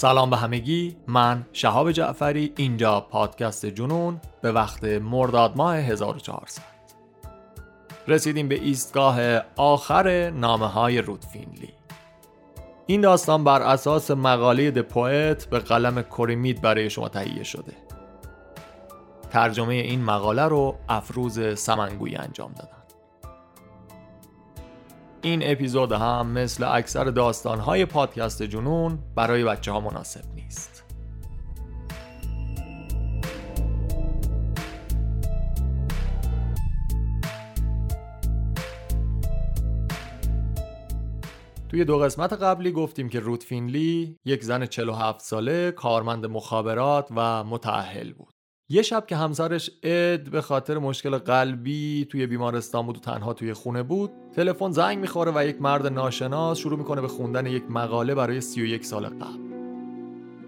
سلام به همگی. من شهاب جعفری اینجا پادکست جنون به وقت مرداد ماه 1400 رسیدیم به ایستگاه آخر نامه های رودفینلی این داستان بر اساس مقاله د پویت به قلم کوریمید برای شما تهیه شده. ترجمه این مقاله رو افروز سمنگویی انجام دادن این اپیزود هم مثل اکثر داستانهای پادکست جنون برای بچه ها مناسب نیست. توی دو قسمت قبلی گفتیم که روت فینلی یک زن 47 ساله کارمند مخابرات و متعهل بود. یه شب که همسرش اد به خاطر مشکل قلبی توی بیمارستان بود و تنها توی خونه بود تلفن زنگ می‌خوره و یک مرد ناشناس شروع می‌کنه به خوندن یک مقاله برای 31 سال قبل.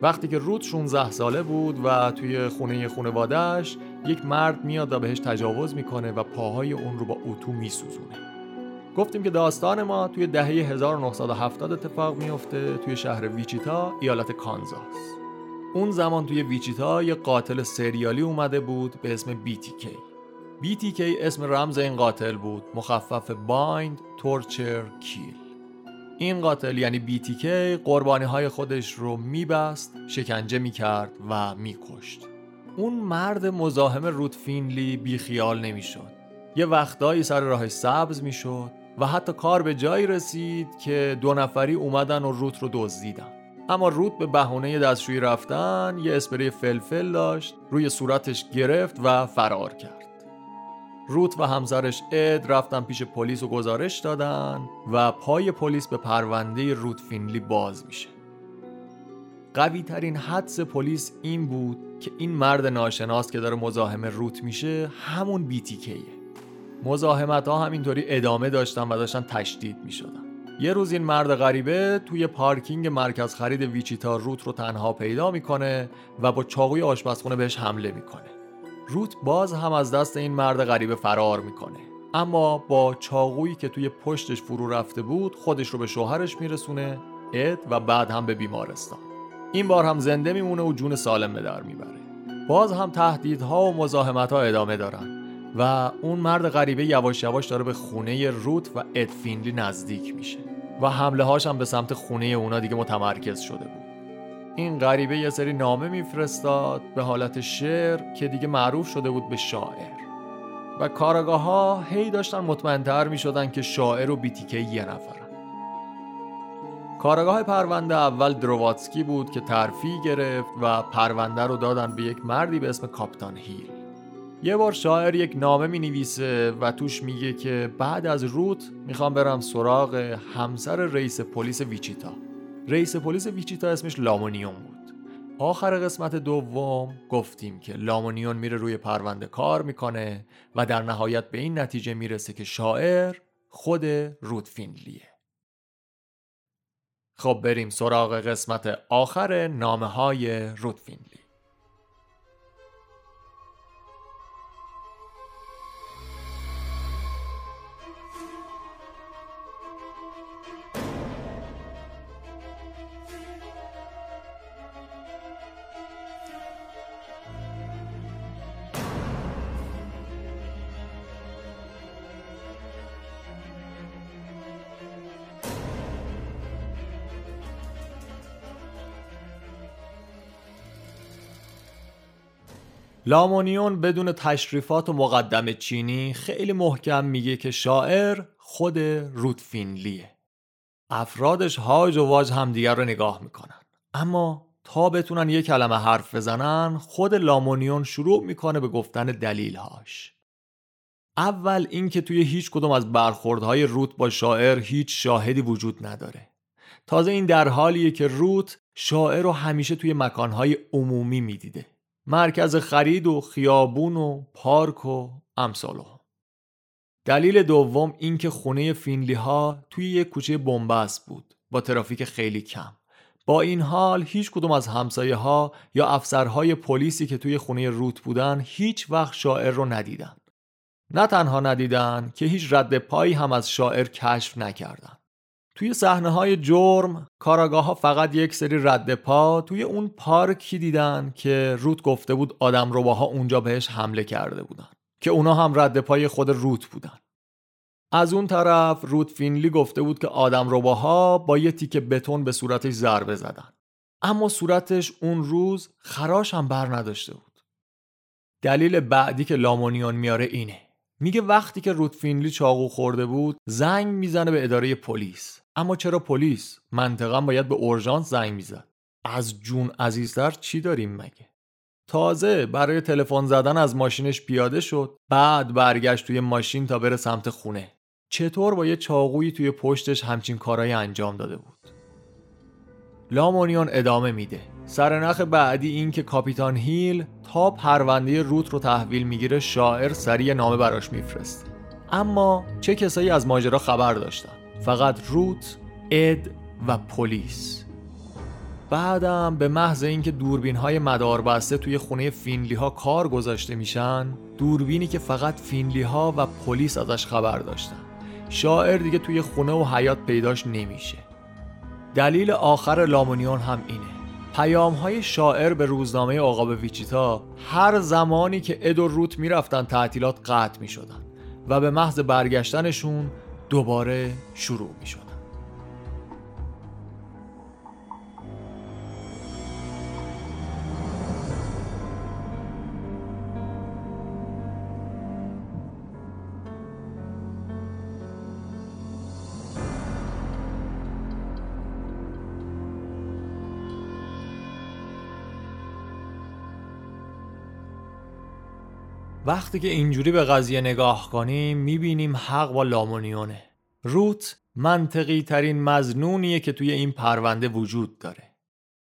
وقتی که رود 16 ساله بود و توی خونه خونوادهش یک مرد میاد و بهش تجاوز می‌کنه و پاهای اون رو با اتو میسوزونه. گفتیم که داستان ما توی دهه 1970 اتفاق میفته توی شهر ویچیتا ایالت کانزاس. اون زمان توی ویچیتا یه قاتل سریالی اومده بود به اسم BTK BTK اسم رمز این قاتل بود مخفف بایند تورچر کیل. این قاتل یعنی BTK قربانی های خودش رو میبست شکنجه می‌کرد و میکشت. اون مرد مزاحم رود فینلی بیخیال نمی‌شد. یه وقتایی سر راه سبز می‌شد و حتی کار به جایی رسید که دو نفری اومدن و روت رو دزدیدن. اما رود به بهونه دستشویی رفتن یه اسپری فلفل داشت روی صورتش گرفت و فرار کرد. روت و همسرش اد رفتن پیش پلیس و گزارش دادن و پای پلیس به پرونده روت فینلی باز میشه. قوی ترین حدس پلیس این بود که این مرد ناشناس که داره مزاحم روت میشه همون بیتیکیه مزاحمت ها همینطوری ادامه داشتن و داشتن تشدید می‌شدن. یه روز این مرد غریبه توی پارکینگ مرکز خرید ویچیتا روت رو تنها پیدا می‌کنه و با چاقوی آشپزخونه بهش حمله می‌کنه. روت باز هم از دست این مرد غریبه فرار می‌کنه. اما با چاقویی که توی پشتش فرو رفته بود خودش رو به شوهرش میرسونه اد و بعد هم به بیمارستان. این بار هم زنده میمونه و جون سالم به در می‌بره. باز هم تهدیدها و مزاحمت ها ادامه دارن. و اون مرد غریبه یواش یواش داره به خونه روت و اد فینلی نزدیک میشه. و حمله هاش هم به سمت خونه اونا دیگه متمرکز شده بود. این غریبه یه سری نامه میفرستاد به حالت شعر که دیگه معروف شده بود به شاعر. و کارگاه ها هی داشتن مطمئنتر می شدن که شاعر و بیتیکه یه نفرن. کارگاه پرونده اول درواتسکی بود که ترفی گرفت و پرونده رو دادن به یک مردی به اسم کاپتان هیل. یه بار شاعر یک نامه می نویسه و توش میگه که بعد از روت می‌خوام برم سراغ همسر رئیس پلیس ویچیتا. رئیس پلیس ویچیتا اسمش لامونیون بود. آخر قسمت دوم گفتیم که لامونیون میره روی پرونده کار می‌کنه و در نهایت به این نتیجه می‌رسه که شاعر خود روت فینلیه خب بریم سراغ قسمت آخر نامه های روت فینلی لامونیون بدون تشریفات و مقدم چینی خیلی محکم میگه که شاعر خود رودفینلیه افرادش هاج و واج همدیگر رو نگاه می‌کنن. اما تا بتونن یه کلمه حرف بزنن خود لامونیون شروع می‌کنه به گفتن دلیلهاش. اول اینکه توی هیچ کدوم از برخوردهای روت با شاعر هیچ شاهدی وجود نداره. تازه این در حالیه که روت شاعر رو همیشه توی مکانهای عمومی می‌دیده. مرکز خرید و خیابون و پارک و امثال دلیل دوم اینکه خونه فینلی ها توی یک کوچه بنبست بود با ترافیک خیلی کم. با این حال هیچ کدوم از همسایه ها یا افسرهای پلیسی که توی خونه روت بودن هیچ وقت شاعر رو ندیدن. نه تنها ندیدن که هیچ رد پایی هم از شاعر کشف نکردن. توی صحنه های جرم کاراگاه ها فقط یک سری رد پا توی اون پارکی دیدن که روت گفته بود آدم روباها اونجا بهش حمله کرده بودن که اونا هم رد پای خود روت بودن. از اون طرف روت فینلی گفته بود که آدم رباها با یه تیکه بتون به صورتش ضربه زدن. اما صورتش اون روز خراش هم بر نداشته بود. دلیل بعدی که لامونیون میاره اینه. میگه وقتی که روت فینلی چاقو خورده بود زنگ می‌زنه به اداره پلیس. اما چرا پلیس منطقا باید به اورژانس زنگ می‌زد؟ از جون عزیزتر چی داریم مگه؟ تازه برای تلفن زدن از ماشینش پیاده شد بعد برگشت توی ماشین تا بره سمت خونه. چطور با یه چاقویی توی پشتش همچین کارایی انجام داده بود؟ لامونیون ادامه میده. سرنخ بعدی این که کاپیتان هیل تا پرونده روت رو تحویل می‌گیره شاعر سریع نامه براش میفرسته. اما چه کسایی از ماجرا خبر داشتن؟ فقط روت اد و پلیس. بعدم به محض اینکه دوربین های مداربسته توی خونه فینلی ها کار گذاشته میشن دوربینی که فقط فینلی ها و پلیس ازش خبر داشتن. شاعر دیگه توی خونه و حیات پیداش نمیشه. دلیل آخر لامونیون هم اینه. پیام های شاعر به روزنامه آقاب ویچیتا هر زمانی که اد و روت می‌رفتن تعطیلات قطع می شدن و به محض برگشتنشون دوباره شروع می شدن. وقتی که اینجوری به قضیه نگاه کنیم می‌بینیم حق با لامونیونه روت منطقی ترین مزنونیه که توی این پرونده وجود داره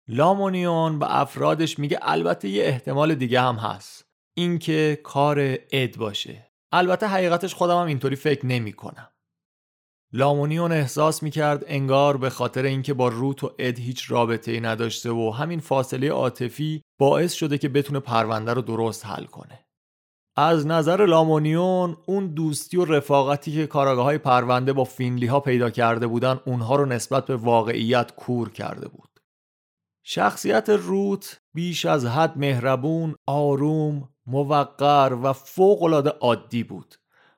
لامونیون به افرادش میگه البته یه احتمال دیگه هم هست اینکه کار اد باشه البته حقیقتش خودم هم اینطوری فکر نمی کنم. لامونیون احساس می‌کرد انگار به خاطر اینکه با روت و اد هیچ رابطه ای نداشته و همین فاصله عاطفی باعث شده که بتونه پرونده رو درست حل کنه. از نظر لامونیون اون دوستی و رفاقتی که کاراگاه های پرونده با فینلی ها پیدا کرده بودن اونها رو نسبت به واقعیت کور کرده بود. شخصیت روت بیش از حد مهربون، آروم، موقر و فوقالعاده عادی بود.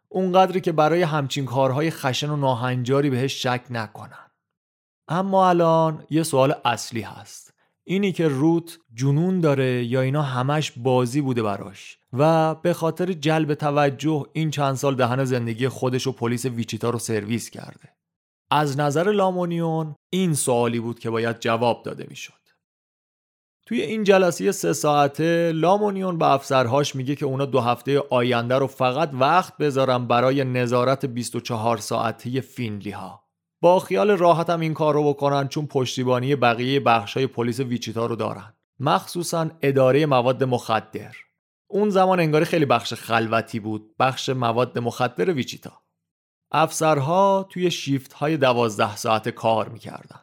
اونقدری که برای همچین کارهای خشن و ناهنجاری بهش شک نکنن. اما الان یه سوال اصلی هست. اینی که روت جنون داره یا اینا همش بازی بوده براش و به خاطر جلب توجه این چند سال دهن زندگی خودش و پلیس ویچیتا رو سرویس کرده. از نظر لامونیون این سوالی بود که باید جواب داده می‌شد. توی این جلسه سه ساعته لامونیون به افسرهاش میگه که اونا دو هفته آینده رو فقط وقت بذارن برای نظارت 24 ساعته فینلی ها با خیال راحتم این کار رو بکنن چون پشتیبانی بقیه بخشای پلیس ویچیتا رو دارن. مخصوصا اداره مواد مخدر. اون زمان انگاری خیلی بخش خلوتی بود بخش مواد مخدر ویچیتا. افسرها توی شیفت های دوازده ساعت کار می‌کردن.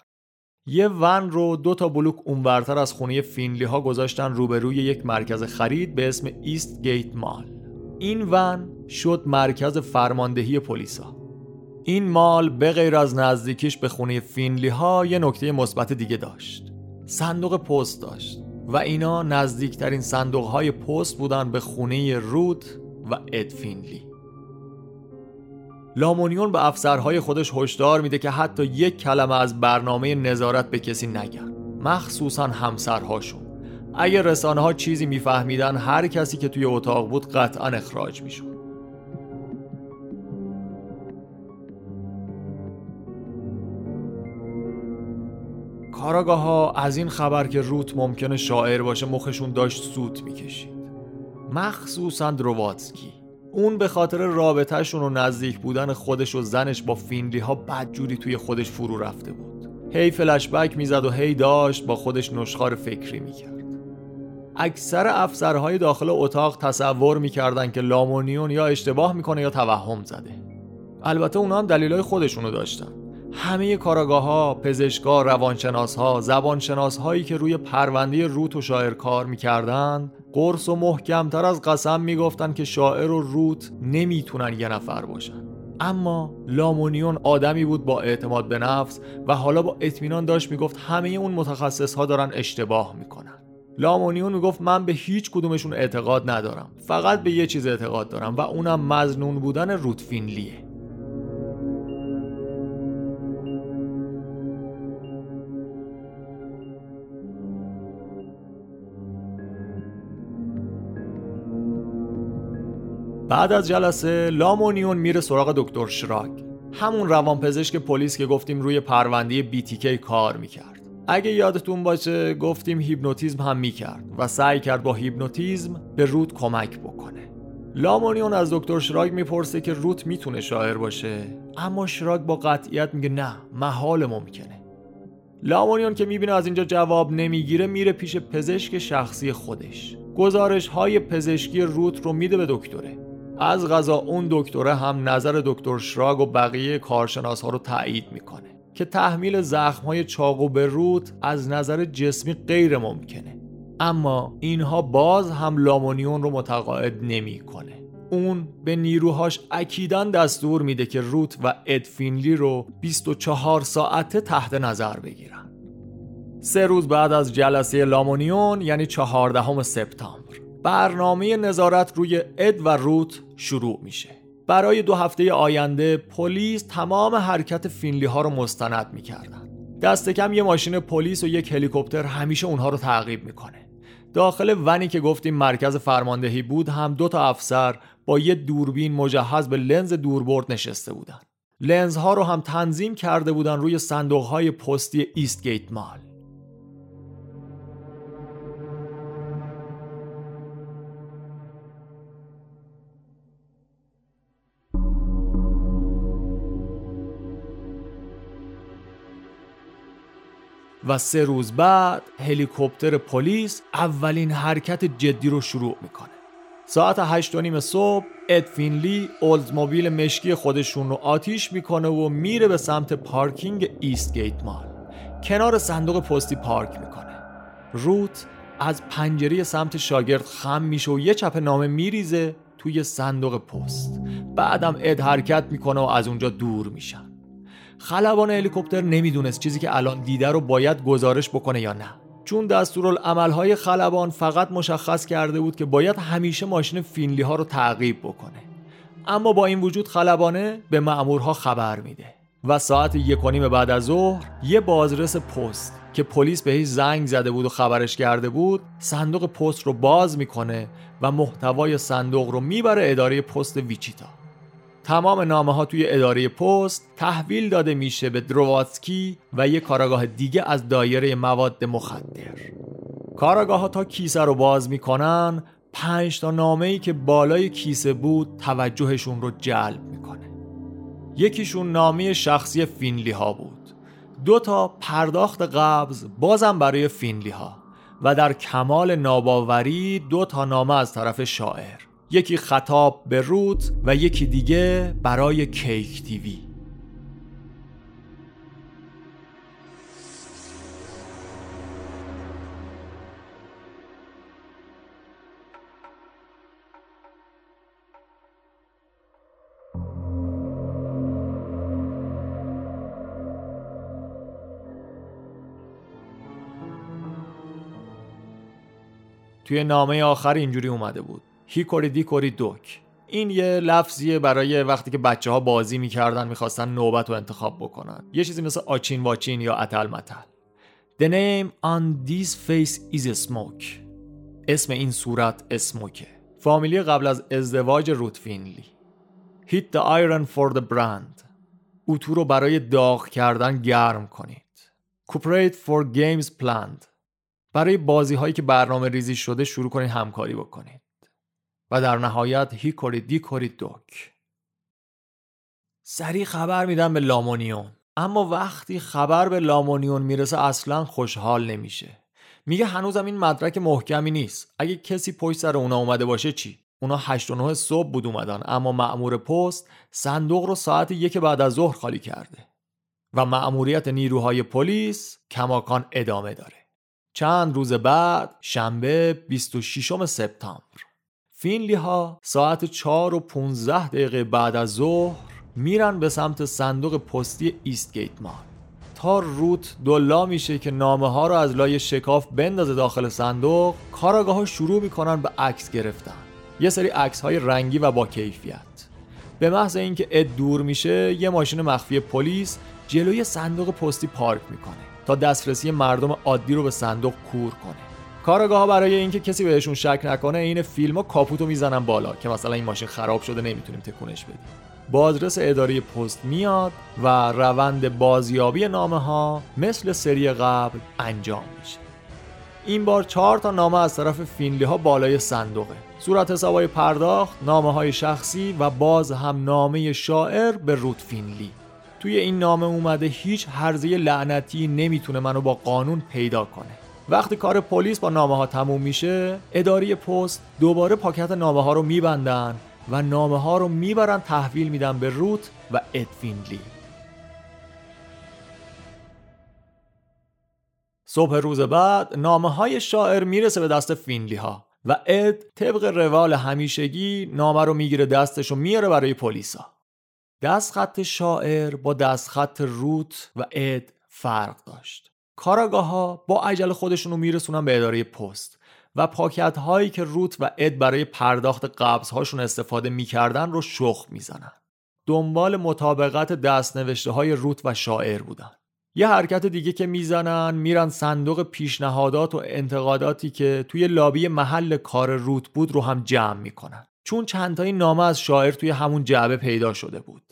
یه ون رو دو تا بلوک اونورتر از خونه فینلی ها گذاشتن روبروی یک مرکز خرید به اسم Eastgate Mall. این ون شد مرکز فرماندهی پلیسا. این مال به غیر از نزدیکیش به خونه فینلی ها یه نکته مثبت دیگه داشت. صندوق پست داشت. و اینا نزدیکترین صندوق های پست بودن به خونه روت و اد فینلی. لامونیون به افسرهای خودش هشدار میده که حتی یک کلمه از برنامه نظارت به کسی نگن. مخصوصا همسرهاشون. اگه رسانه ها چیزی میفهمیدن هر کسی که توی اتاق بود قطعا اخراج می‌شد. کاراگاه ها از این خبر که روت ممکنه شاعر باشه مخشون داشت سوت می‌کشید. مخصوصا دروواتسکی اون به خاطر رابطهشون و نزدیک بودن خودش و زنش با فینلی ها بدجوری توی خودش فرو رفته بود. هی فلشبک می‌زد و هی داشت با خودش نشخار فکری می‌کرد. اکثر افسرهای داخل اتاق تصور می‌کردن که لامونیون یا اشتباه می‌کنه یا توهم زده. البته اونا هم دلیلای خودشونو داشتن. همه کاراگاه ها، پزشکا، روانشناس ها، زبانشناس هایی که روی پرونده روت و شاعر کار می‌کردن قرص و محکمتر از قسم می‌گفتن که شاعر و روت نمی‌تونن یه نفر باشن. اما لامونیون آدمی بود با اعتماد به نفس و حالا با اطمینان داشت می‌گفت همه اون متخصص ها دارن اشتباه می‌کنن. لامونیون می‌گفت من به هیچ کدومشون اعتقاد ندارم. فقط به یه چیز اعتقاد دارم و اونم مزنون بودن روتفینلیه بعد از جلسه لامونیون میره سراغ دکتر شراگ همون روانپزشک پلیس که گفتیم روی پرونده BTK کار می‌کرد. اگه یادتون باشه گفتیم هیپنوتیزم هم می‌کرد و سعی کرد با هیپنوتیزم به روت کمک بکنه. لامونیون از دکتر شراگ می‌پرسه که روت می‌تونه شاعر باشه اما شراگ با قطعیت میگه نه محال ممکنه. لامونیون که می‌بینه از اینجا جواب نمی‌گیره میره پیش پزشک شخصی خودش. گزارش های پزشکی روت رو میده به دکتره. از غذا اون دکتره هم نظر دکتر شراگ و بقیه کارشناس ها رو تایید می‌کنه که تحمیل زخم های چاقو به روت از نظر جسمی غیر ممکنه اما اینها باز هم لامونیون رو متقاعد نمی‌کنه. اون به نیروهاش اکیدان دستور میده که روت و ادفینلی رو 24 ساعته تحت نظر بگیرن سه روز بعد از جلسه لامونیون یعنی 14 سپتامبر برنامه نظارت روی اد و روت شروع میشه. برای دو هفته آینده پلیس تمام حرکت فینلی ها رو مستند می‌کردن. دست کم یه ماشین پلیس و یک هلیکوپتر همیشه اونها رو تعقیب می‌کنه. داخل ونی که گفتیم مرکز فرماندهی بود هم دو تا افسر با یه دوربین مجهز به لنز دوربرد نشسته بودن. لنزها رو هم تنظیم کرده بودن روی صندوق های پستی ایست گیت مال. و سه روز بعد هلیکوپتر پلیس اولین حرکت جدی رو شروع می‌کنه. ساعت هشت و نیم صبح اد فینلی اولدموبیل مشکی خودشون رو آتیش می‌کنه و میره به سمت پارکینگ ایست گیت مال. کنار صندوق پستی پارک می‌کنه. روت از پنجره سمت شاگرد خم میشه و یه کپه نامه میریزه توی صندوق پست. بعدم اد حرکت می‌کنه و از اونجا دور میشن. خلبان هلیکوپتر نمی‌دونست چیزی که الان دیده رو باید گزارش بکنه یا نه. چون دستورالعملهای خلبان فقط مشخص کرده بود که باید همیشه ماشین فینلی ها رو تعقیب بکنه. اما با این وجود خلبانه به مأمورها خبر میده و ساعت یک و بعد از ظهر یه بازرس پست که پلیس بهش زنگ زده بود و خبرش کرده بود صندوق پست رو باز می‌کنه و محتوای صندوق رو می‌بره اداره پست ویچیتا. تمام نامه ها توی اداره پست تحویل داده میشه به درواتسکی و یک کاراگاه دیگه از دایره مواد مخدر. کاراگاه ها تا کیسه رو باز می‌کنن پنج تا نامه ای که بالای کیسه بود توجهشون رو جلب می‌کنه. یکیشون نامه شخصی فینلی ها بود. دو تا پرداخت قبض بازم برای فینلی ها و در کمال ناباوری دو تا نامه از طرف شاعر. یکی خطاب به روت و یکی دیگه برای کیک تیوی. توی نامه آخر اینجوری اومده بود. هیکوری دیکوری دوک. این یه لفظیه برای وقتی که بچه ها بازی می‌کردن می‌خواستن نوبت رو انتخاب بکنن. یه چیزی مثل آچین واچین یا اتل متل. The name on this face is smoke. اسم این صورت اسموکه. فامیلی قبل از ازدواج روت فینلی. Hit the iron for the brand. اتو رو برای داغ کردن گرم کنید. Cooperate for games planned. برای بازی هایی که برنامه ریزی شده شروع کنید همکاری بکنید. و در نهایت هیکوری دیکوری دوک سریع خبر میدم به لامونیون. اما وقتی خبر به لامونیون می‌رسه اصلا خوشحال نمیشه. میگه هنوزم این مدرک محکمی نیست. اگه کسی پشت سر اونا اومده باشه چی؟ اونا 8 و 9 صبح بود اومدن اما مأمور پست صندوق رو ساعت یک بعد از ظهر خالی کرده. و مأموریت نیروهای پلیس کماکان ادامه داره. چند روز بعد شنبه 26 سپتامبر. فینلی ها ساعت 4 و 15 دقیقه بعد از ظهر میرن به سمت صندوق پستی ایستگیت مال. تا روت دولا میشه که نامه ها رو از لای شکاف بندازه داخل صندوق کاراگاه ها شروع می‌کنن به عکس گرفتن. یه سری عکس های رنگی و با کیفیت. به محض اینکه اد دور میشه یه ماشین مخفی پلیس جلوی صندوق پستی پارک می‌کنه تا دسترسی مردم عادی رو به صندوق کور کنه. کاراگاها برای اینکه کسی بهشون شک نکنه عین فیلم ها کاپوتو می‌زنن بالا که مثلا این ماشین خراب شده نمی‌تونیم تکونش بدیم. بازرس اداره پست میاد و روند بازیابی نامه ها مثل سری قبل انجام میشه. این بار چهار تا نامه از طرف فینلی ها بالای صندوقه. صورت حسابای پرداخت نامه های شخصی و باز هم نامه شاعر به روت فینلی. توی این نامه اومده هیچ حرزه لعنتی نمی‌تونه منو با قانون پیدا کنه. وقتی کار پلیس با نامه ها تموم میشه اداره پست دوباره پاکت نامه ها رو میبندن و نامه ها رو می‌برن تحویل میدن به روت و ادفینلی صبح روز بعد نامه های شاعر می‌رسه به دست فینلی ها و اد طبق روال همیشگی نامه رو می‌گیره دستش و میاره برای پلیسا. دست خط شاعر با دست خط روت و اد فرق داشت. کاراگاه ها با عجل خودشون رو میرسونن به اداره پست و پاکت هایی که روت و اد برای پرداخت قبض هاشون استفاده می‌کردن رو شخ می‌زنن. دنبال مطابقت دست نوشته های روت و شاعر بودن. یه حرکت دیگه که می‌زنن میرن صندوق پیشنهادات و انتقاداتی که توی لابی محل کار روت بود رو هم جمع می‌کنن. چون چندتایی نامه از شاعر توی همون جعبه پیدا شده بود.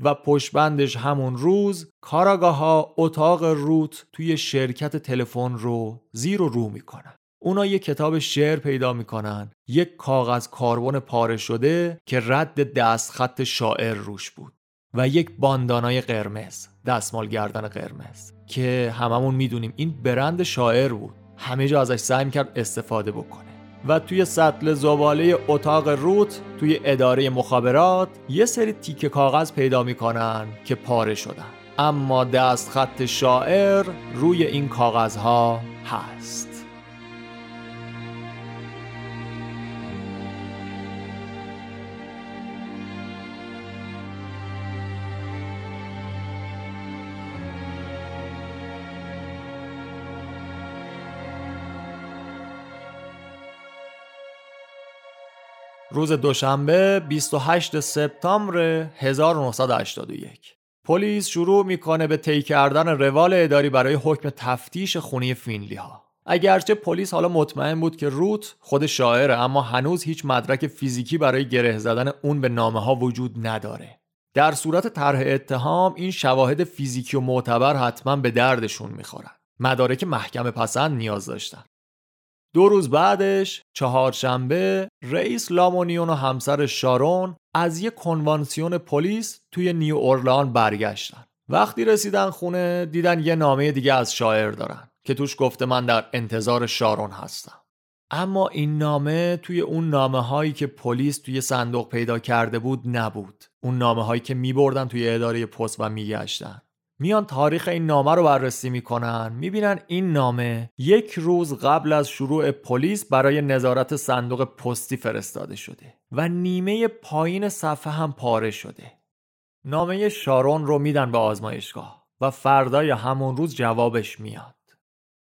و پشبندش همون روز کاراگاه ها اتاق روت توی شرکت تلفن رو زیر و رو می‌کنن. اونا یه کتاب شعر پیدا می‌کنن یک کاغذ کاربن پاره شده که رد دستخط شاعر روش بود و یک باندانای قرمز دستمال گردن قرمز که هممون می‌دونیم این برند شاعر بود. همه جا ازش سعی می‌کرد استفاده بکنه. و توی سطل زباله اتاق روت توی اداره مخابرات یه سری تیکه کاغذ پیدا می‌کنن که پاره شدن. اما دست خط شاعر روی این کاغذها هست. روز دوشنبه 28 سپتامبر 1981 پلیس شروع می‌کنه به طی کردن روال اداری برای حکم تفتیش خونه‌ی فینلی ها اگرچه پلیس حالا مطمئن بود که روت خود شاعره اما هنوز هیچ مدرک فیزیکی برای گره زدن اون به نامه ها وجود نداره. در صورت طرح اتهام این شواهد فیزیکی و معتبر حتما به دردشون می‌خورن. مدارک محکمه پسند نیاز داشتن. دو روز بعدش چهارشنبه رئیس لامونیون و همسرش شارون از یک کنوانسیون پلیس توی نیو اورلان برگشتن. وقتی رسیدن خونه دیدن یه نامه دیگه از شاعر دارن که توش گفته من در انتظار شارون هستم. اما این نامه توی اون نامه هایی که پلیس توی صندوق پیدا کرده بود نبود. اون نامه هایی که می بردن توی اداره پست و میگشتن. میان تاریخ این نامه رو بررسی می‌کنن می‌بینن این نامه یک روز قبل از شروع پلیس برای نظارت صندوق پستی فرستاده شده و نیمه پایین صفحه هم پاره شده. نامه شارون رو میدن به آزمایشگاه و فردای همون روز جوابش میاد.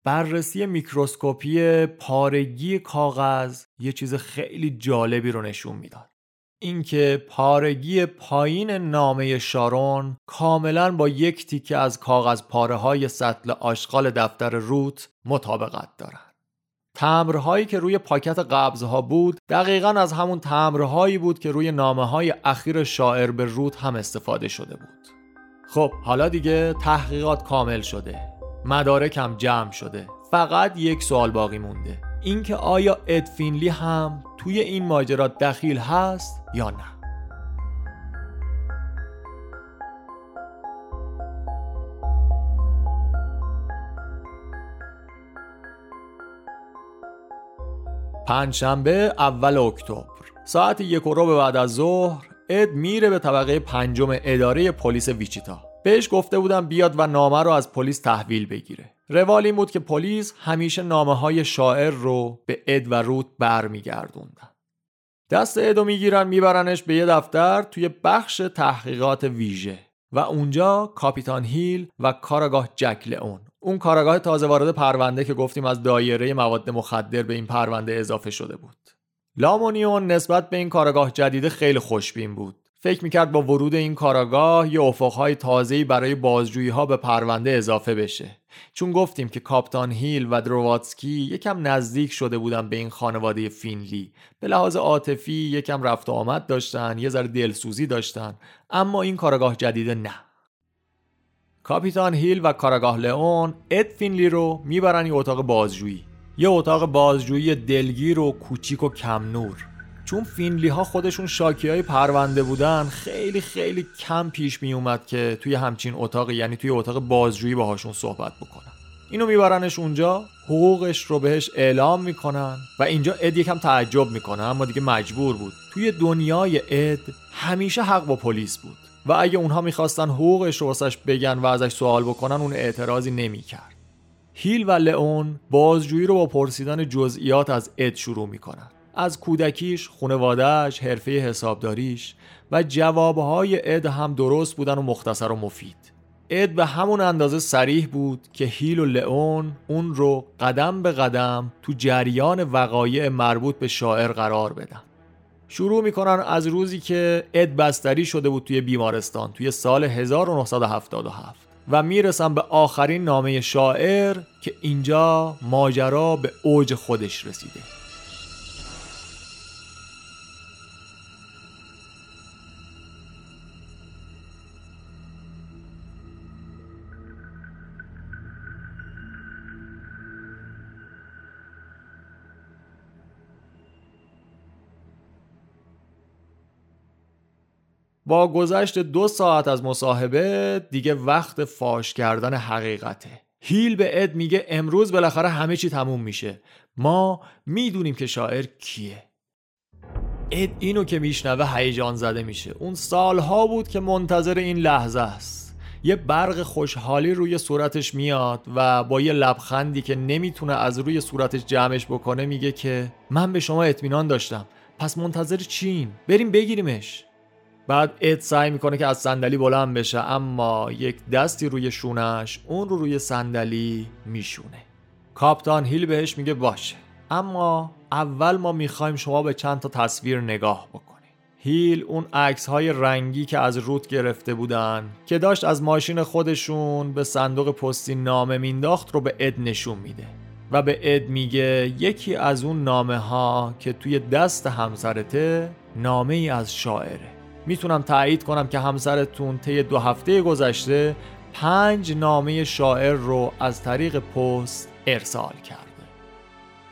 بررسی میکروسکوپی پارگی کاغذ یه چیز خیلی جالبی رو نشون می‌داد. اینکه پارگی پایین نامه شارون کاملا با یک تیکه از کاغذ پاره های سطل آشغال دفتر روت مطابقت دارند. تمرهایی که روی پاکت قبضها بود دقیقا از همون تمرهایی بود که روی نامه های اخیر شاعر به روت هم استفاده شده بود. خب حالا دیگه تحقیقات کامل شده. مدارک هم جمع شده. فقط یک سوال باقی مونده. اینکه آیا ادفینلی هم توی این ماجرا دخیل هست یا نه. پنجشنبه اول اکتبر ساعت یک و به بعد از ظهر اد میره به طبقه پنجم اداره پلیس ویچیتا. بهش گفته بودم بیاد و نامه رو از پلیس تحویل بگیره. روال این بود که پلیس همیشه نامه های شاعر رو به اد و روت برمیگردوندن. دست ادو می‌گیرن میبرنش به یه دفتر توی بخش تحقیقات ویژه و اونجا کاپیتان هیل و کاراگاه جک لئون. اون کاراگاه تازه وارد پرونده که گفتیم از دایره مواد مخدر به این پرونده اضافه شده بود. لامونیون نسبت به این کاراگاه جدیده خیلی خوشبین بود. فکر می‌کرد با ورود این کاراگاه یه افقهای تازه‌ای برای بازجویی ها به پرونده اضافه بشه. چون گفتیم که کاپتان هیل و درواتسکی یکم نزدیک شده بودن به این خانواده فینلی. به لحاظ عاطفی یکم رفت و آمد داشتن یه ذره دلسوزی داشتن اما این کاراگاه جدیده نه. کاپیتان هیل و کاراگاه لئون اد فینلی رو می‌برن یه اتاق بازجویی. یه اتاق بازجویی دلگیر و کوچیک و کم نور چون فینلی ها خودشون شاکی های پرونده بودن خیلی خیلی کم پیش می اومد که توی همچین اتاقی یعنی توی اتاق بازجویی باهاشون صحبت بکنن. اینو میبرنش اونجا حقوقش رو بهش اعلام می‌کنن و اینجا اد یکم تعجب می‌کنه اما دیگه مجبور بود. توی دنیای اد همیشه حق با پلیس بود و اگه اونها می‌خواستن حقوقش رو واسش بگن و ازش سوال بکنن اون اعتراضی نمی‌کرد. هیل و لئون بازجویی رو با پرسیدن جزئیات از اد شروع می‌کنن. از کودکیش، خونوادهش، حرفه حسابداریش و جوابهای اد هم درست بودن و مختصر و مفید. اد به همون اندازه سریح بود که هیل و لئون اون رو قدم به قدم تو جریان وقایع مربوط به شاعر قرار بدن. شروع می‌کنن از روزی که اد بستری شده بود توی بیمارستان توی سال 1977 و می‌رسن به آخرین نامه شاعر که اینجا ماجرا به اوج خودش رسیده. با گذشت دو ساعت از مصاحبه دیگه وقت فاش کردن حقیقته. هیل به اد میگه امروز بالاخره همه چی تموم میشه. ما می‌دونیم که شاعر کیه. اد اینو که میشنوه هیجان زده میشه. اون سالها بود که منتظر این لحظه است. یه برق خوشحالی روی صورتش میاد و با یه لبخندی که نمی‌تونه از روی صورتش جمعش بکنه میگه که من به شما اطمینان داشتم. پس منتظر چین بریم بگیریمش. بعد اد سعی می‌کنه که از صندلی بلند بشه اما یک دستی روی شونش اون رو روی صندلی میشونه. کاپتان هیل بهش میگه باشه اما اول ما می‌خوایم شما به چند تا تصویر نگاه بکنی. هیل اون عکس های رنگی که از روت گرفته بودن که داشت از ماشین خودشون به صندوق پستی نامه مینداخت رو به اد نشون میده. و به اد میگه یکی از اون نامه ها که توی دست همسرته نامه ای از شاعره. می‌تونم تایید کنم که همسرتون طی دو هفته گذشته پنج نامه شاعر رو از طریق پست ارسال کرده.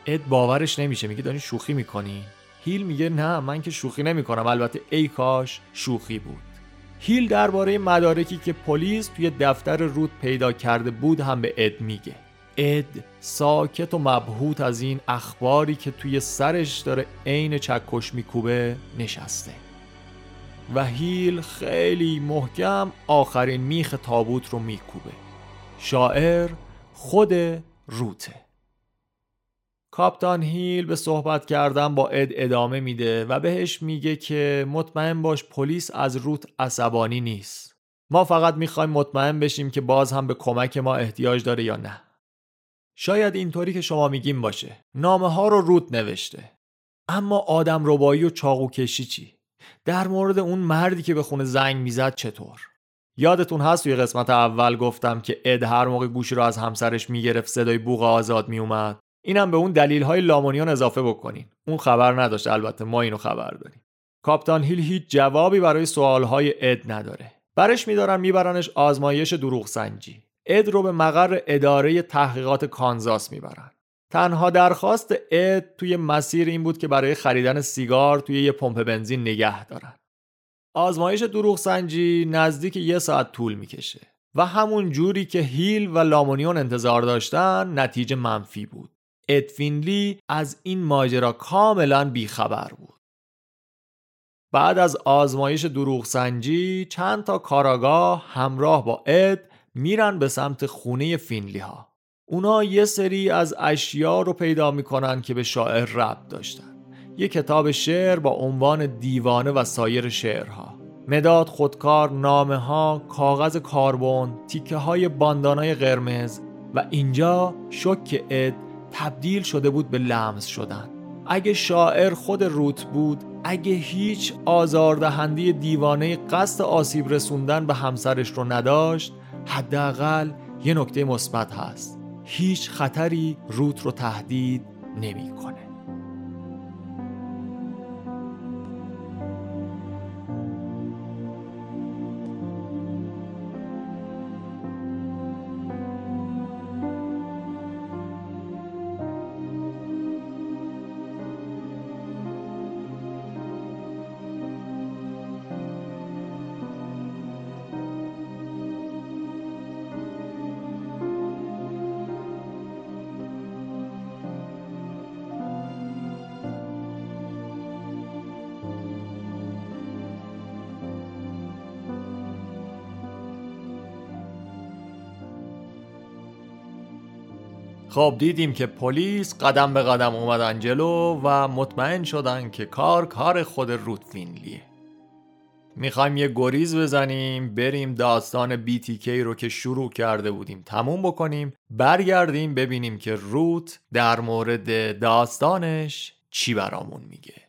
اد باورش نمیشه میگه داری شوخی می‌کنی. هیل میگه نه من که شوخی نمی‌کنم. البته ای کاش شوخی بود. هیل درباره مدارکی که پلیس توی دفتر رود پیدا کرده بود هم به اد میگه. اد ساکت و مبهوت از این اخباری که توی سرش داره عین چکش میکوبه نشسته. و هیل خیلی محکم آخرین میخ تابوت رو میکوبه. شاعر خود روته. کاپتان هیل به صحبت کردن با اد ادامه میده و بهش میگه که مطمئن باش پلیس از روت عصبانی نیست. ما فقط می‌خوایم مطمئن بشیم که باز هم به کمک ما احتیاج داره یا نه. شاید اینطوری که شما میگیم باشه. نامه ها رو روت نوشته. اما آدم ربایی و چاقو کشی چی؟ در مورد اون مردی که به خونه زنگ می‌زد چطور؟ یادتون هست توی قسمت اول گفتم که اد هر موقع گوشی رو از همسرش می‌گرفت صدای بوغ آزاد میومد اینم به اون دلیل های لامونیان اضافه بکنین. اون خبر نداشت البته ما اینو خبر داریم. کاپتان هیل هیچ جوابی برای سوال های اد نداره. برش میدارن میبرنش آزمایش دروغ سنجی اد رو به مقر اداره تحقیقات کانزاس می‌برن. تنها درخواست اد توی مسیر این بود که برای خریدن سیگار توی یه پمپ بنزین نگه دارن. آزمایش دروغ سنجی نزدیک یه ساعت طول می‌کشه و همون جوری که هیل و لامونیون انتظار داشتن نتیجه منفی بود. اد فینلی از این ماجرا کاملا بیخبر بود. بعد از آزمایش دروغ سنجی چند تا کاراگاه همراه با اد میرن به سمت خونه فینلی ها. اونا یه سری از اشیا رو پیدا می‌کنن که به شاعر ربط داشتن. یک کتاب شعر با عنوان دیوانه و سایر شعرها. مداد خودکار نامه ها کاغذ کاربن تیکه های باندانای قرمز و اینجا شک اد تبدیل شده بود به لمس شدن. اگه شاعر خود روت بود اگه هیچ آزاردهنده دیوانه قصد آسیب رسوندن به همسرش رو نداشت حداقل یه نکته مثبت هست. هیچ خطری روت رو تهدید نمی‌کنه. خب دیدیم که پلیس قدم به قدم اومدن جلو و مطمئن شدن که کار کار خود روت فینلیه. می‌خوایم یه گریز بزنیم بریم داستان BTK رو که شروع کرده بودیم تموم بکنیم برگردیم ببینیم که روت در مورد داستانش چی برامون میگه.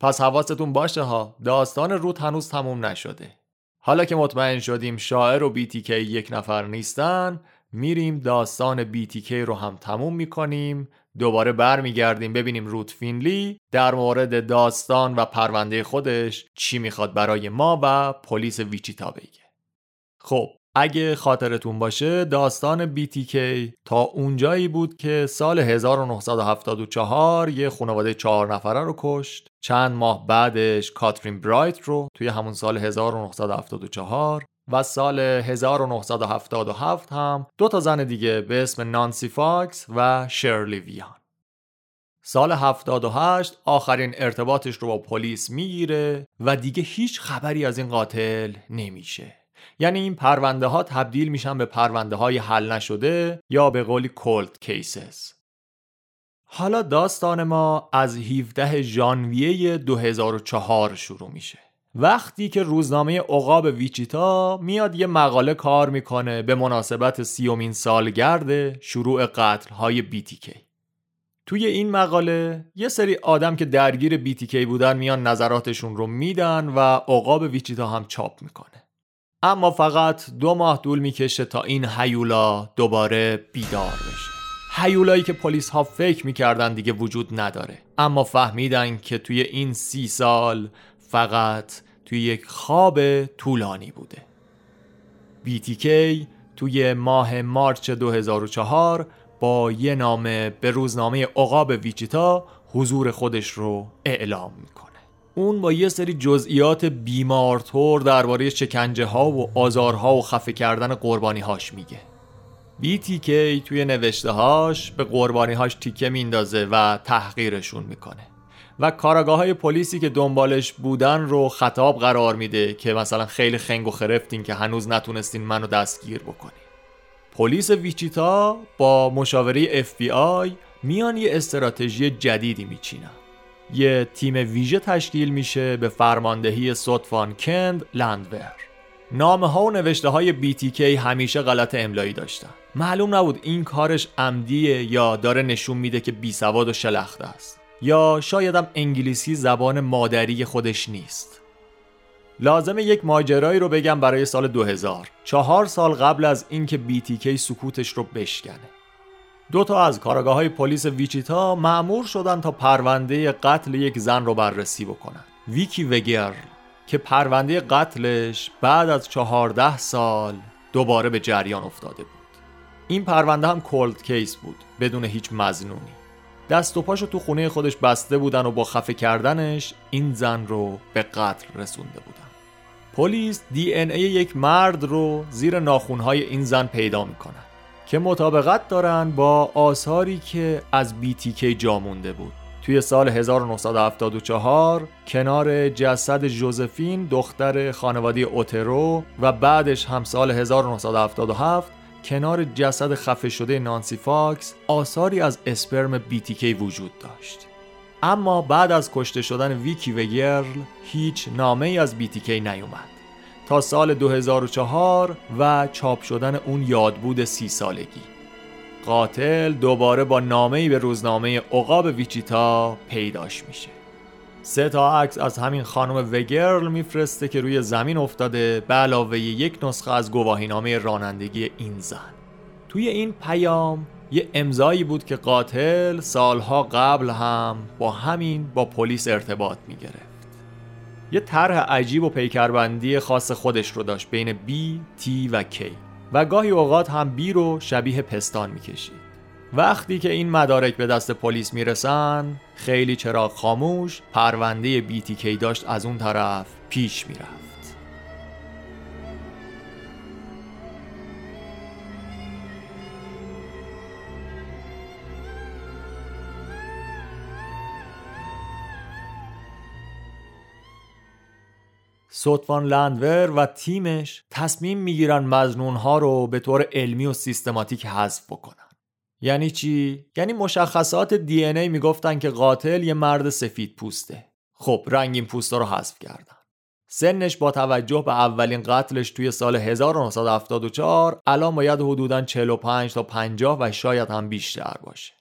پس حواستون باشه ها داستان روت هنوز تموم نشده. حالا که مطمئن شدیم شاعر و BTK یک نفر نیستن میریم داستان BTK رو هم تموم می‌کنیم. دوباره برمیگردیم ببینیم روت فینلی در مورد داستان و پرونده خودش چی می‌خواد برای ما و پلیس ویچیتا بگه. خب اگه خاطرتون باشه داستان BTK تا اونجایی بود که سال 1974 یه خانواده چهار نفره رو کشت. چند ماه بعدش کاترین برایت رو توی همون سال 1974 و سال 1977 هم دو تا زن دیگه به اسم نانسی فاکس و شرلی ویان. سال 78 آخرین ارتباطش رو با پلیس می‌گیره و دیگه هیچ خبری از این قاتل نمیشه. یعنی این پرونده ها تبدیل میشن به پرونده های حل نشده یا به قولی cold cases حالا داستان ما از 17 ژانویه 2004 شروع میشه. وقتی که روزنامه عقاب ویچیتا میاد یه مقاله کار می‌کنه به مناسبت سیومین سالگرد شروع قتل های BTK توی این مقاله یه سری آدم که درگیر BTK بودن میان نظراتشون رو میدن و عقاب ویچیتا هم چاپ می‌کنه. اما فقط دو ماه طول می‌کشه تا این هیولا دوباره بیدار بشه. هیولایی که پلیس ها فکر می‌کردن دیگه وجود نداره. اما فهمیدن که توی این سی سال فقط توی یک خواب طولانی بوده. BTK توی ماه مارچ 2004 با یه نامه به روزنامه عقاب ویچیتا حضور خودش رو اعلام می‌کنه. اون با یه سری جزئیات بیمارطور درباره شکنجه ها و آزارها و خفه کردن قربانی هاش میگه BTK توی نوشته هاش به قربانی هاش تیکه میندازه و تحقیرشون می‌کنه. و کاراگاه های پلیسی که دنبالش بودن رو خطاب قرار میده که مثلا خیلی خنگ و خرفتین که هنوز نتونستین منو دستگیر بکنی پلیس ویچیتا با مشاوره FBI میان یه استراتژی جدیدی میچینن. یه تیم ویژه تشکیل میشه به فرماندهی سوتفان کند لندور نامه ها و نوشته های BTK همیشه غلط املایی داشتن. معلوم نبود این کارش عمدیه یا داره نشون میده که بی سواد و شلخته است. یا شایدم انگلیسی زبان مادری خودش نیست. لازمه یک ماجرایی رو بگم برای سال 2000 چهار سال قبل از اینکه BTK سکوتش رو بشکنه. دو تا از کارگاه های پلیس ویچیتا معمور شدن تا پرونده قتل یک زن رو بررسی بکنن. ویکی وگر که پرونده قتلش بعد از چهارده سال دوباره به جریان افتاده بود. این پرونده هم کولد کیس بود بدون هیچ مزنونی. دست و پاشو تو خونه خودش بسته بودن و با خفه کردنش این زن رو به قتل رسونده بودن. پلیس دی ان ای یک مرد رو زیر ناخونهای این زن پیدا می‌کنن که مطابقت دارن با آثاری که از BTK جا مونده بود. توی سال 1974 کنار جسد جوزفین دختر خانواده اوترو و بعدش هم سال 1977 کنار جسد خفه شده نانسی فاکس آثاری از اسپرم BTK وجود داشت. اما بعد از کشته شدن ویکی و گرل هیچ نامه ای از بیتیکی نیومد. تا سال 2004 و چاپ شدن اون یادبود سی سالگی. قاتل دوباره با نامه ای به روزنامه عقاب ویچیتا پیداش میشه. سه تا عکس از همین خانم وگرل میفرسته که روی زمین افتاده. به علاوه یک نسخه از گواهینامه رانندگی این زن. توی این پیام یه امضایی بود که قاتل سالها قبل هم با همین با پلیس ارتباط می‌گرفت. یه طرح عجیب و پیکربندی خاص خودش رو داشت بین B, T و K و گاهی اوقات هم B رو شبیه پستان می‌کشید. وقتی که این مدارک به دست پلیس می‌رسن خیلی چراغ خاموش پرونده BTK داشت از اون طرف پیش می‌رفت. سوتوان لندور و تیمش تصمیم می‌گیرن مزنونها رو به طور علمی و سیستماتیک حذف بکنن. یعنی چی؟ یعنی مشخصات دی ای می‌گفتن که قاتل یه مرد سفید پوسته. خب رنگین پوستا رو حذف کردن. سنش با توجه به اولین قتلش توی سال 1974 الان باید حدوداً 45 تا 50 و شاید هم بیشتر باشه.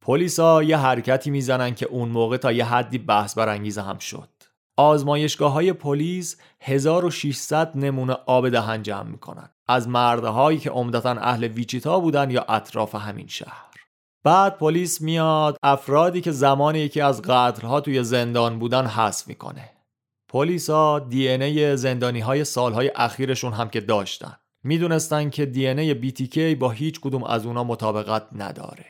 پلیسا یه حرکتی می‌زنن که اون موقع تا یه حدی بحث برانگیز هم شد. آزمایشگاه های پلیس 1600 نمونه آب دهن جمع می‌کنن. از مردهایی که عمدتا اهل ویچیتا بودن یا اطراف همین شهر. بعد پلیس میاد افرادی که زمان یکی از قتلها توی زندان بودن حذف می‌کنه. پلیسا دی ای زندانی های سالهای اخیرشون هم که داشتن. می‌دونستن که دی ای BTK با هیچ کدوم از اونا مطابقت نداره.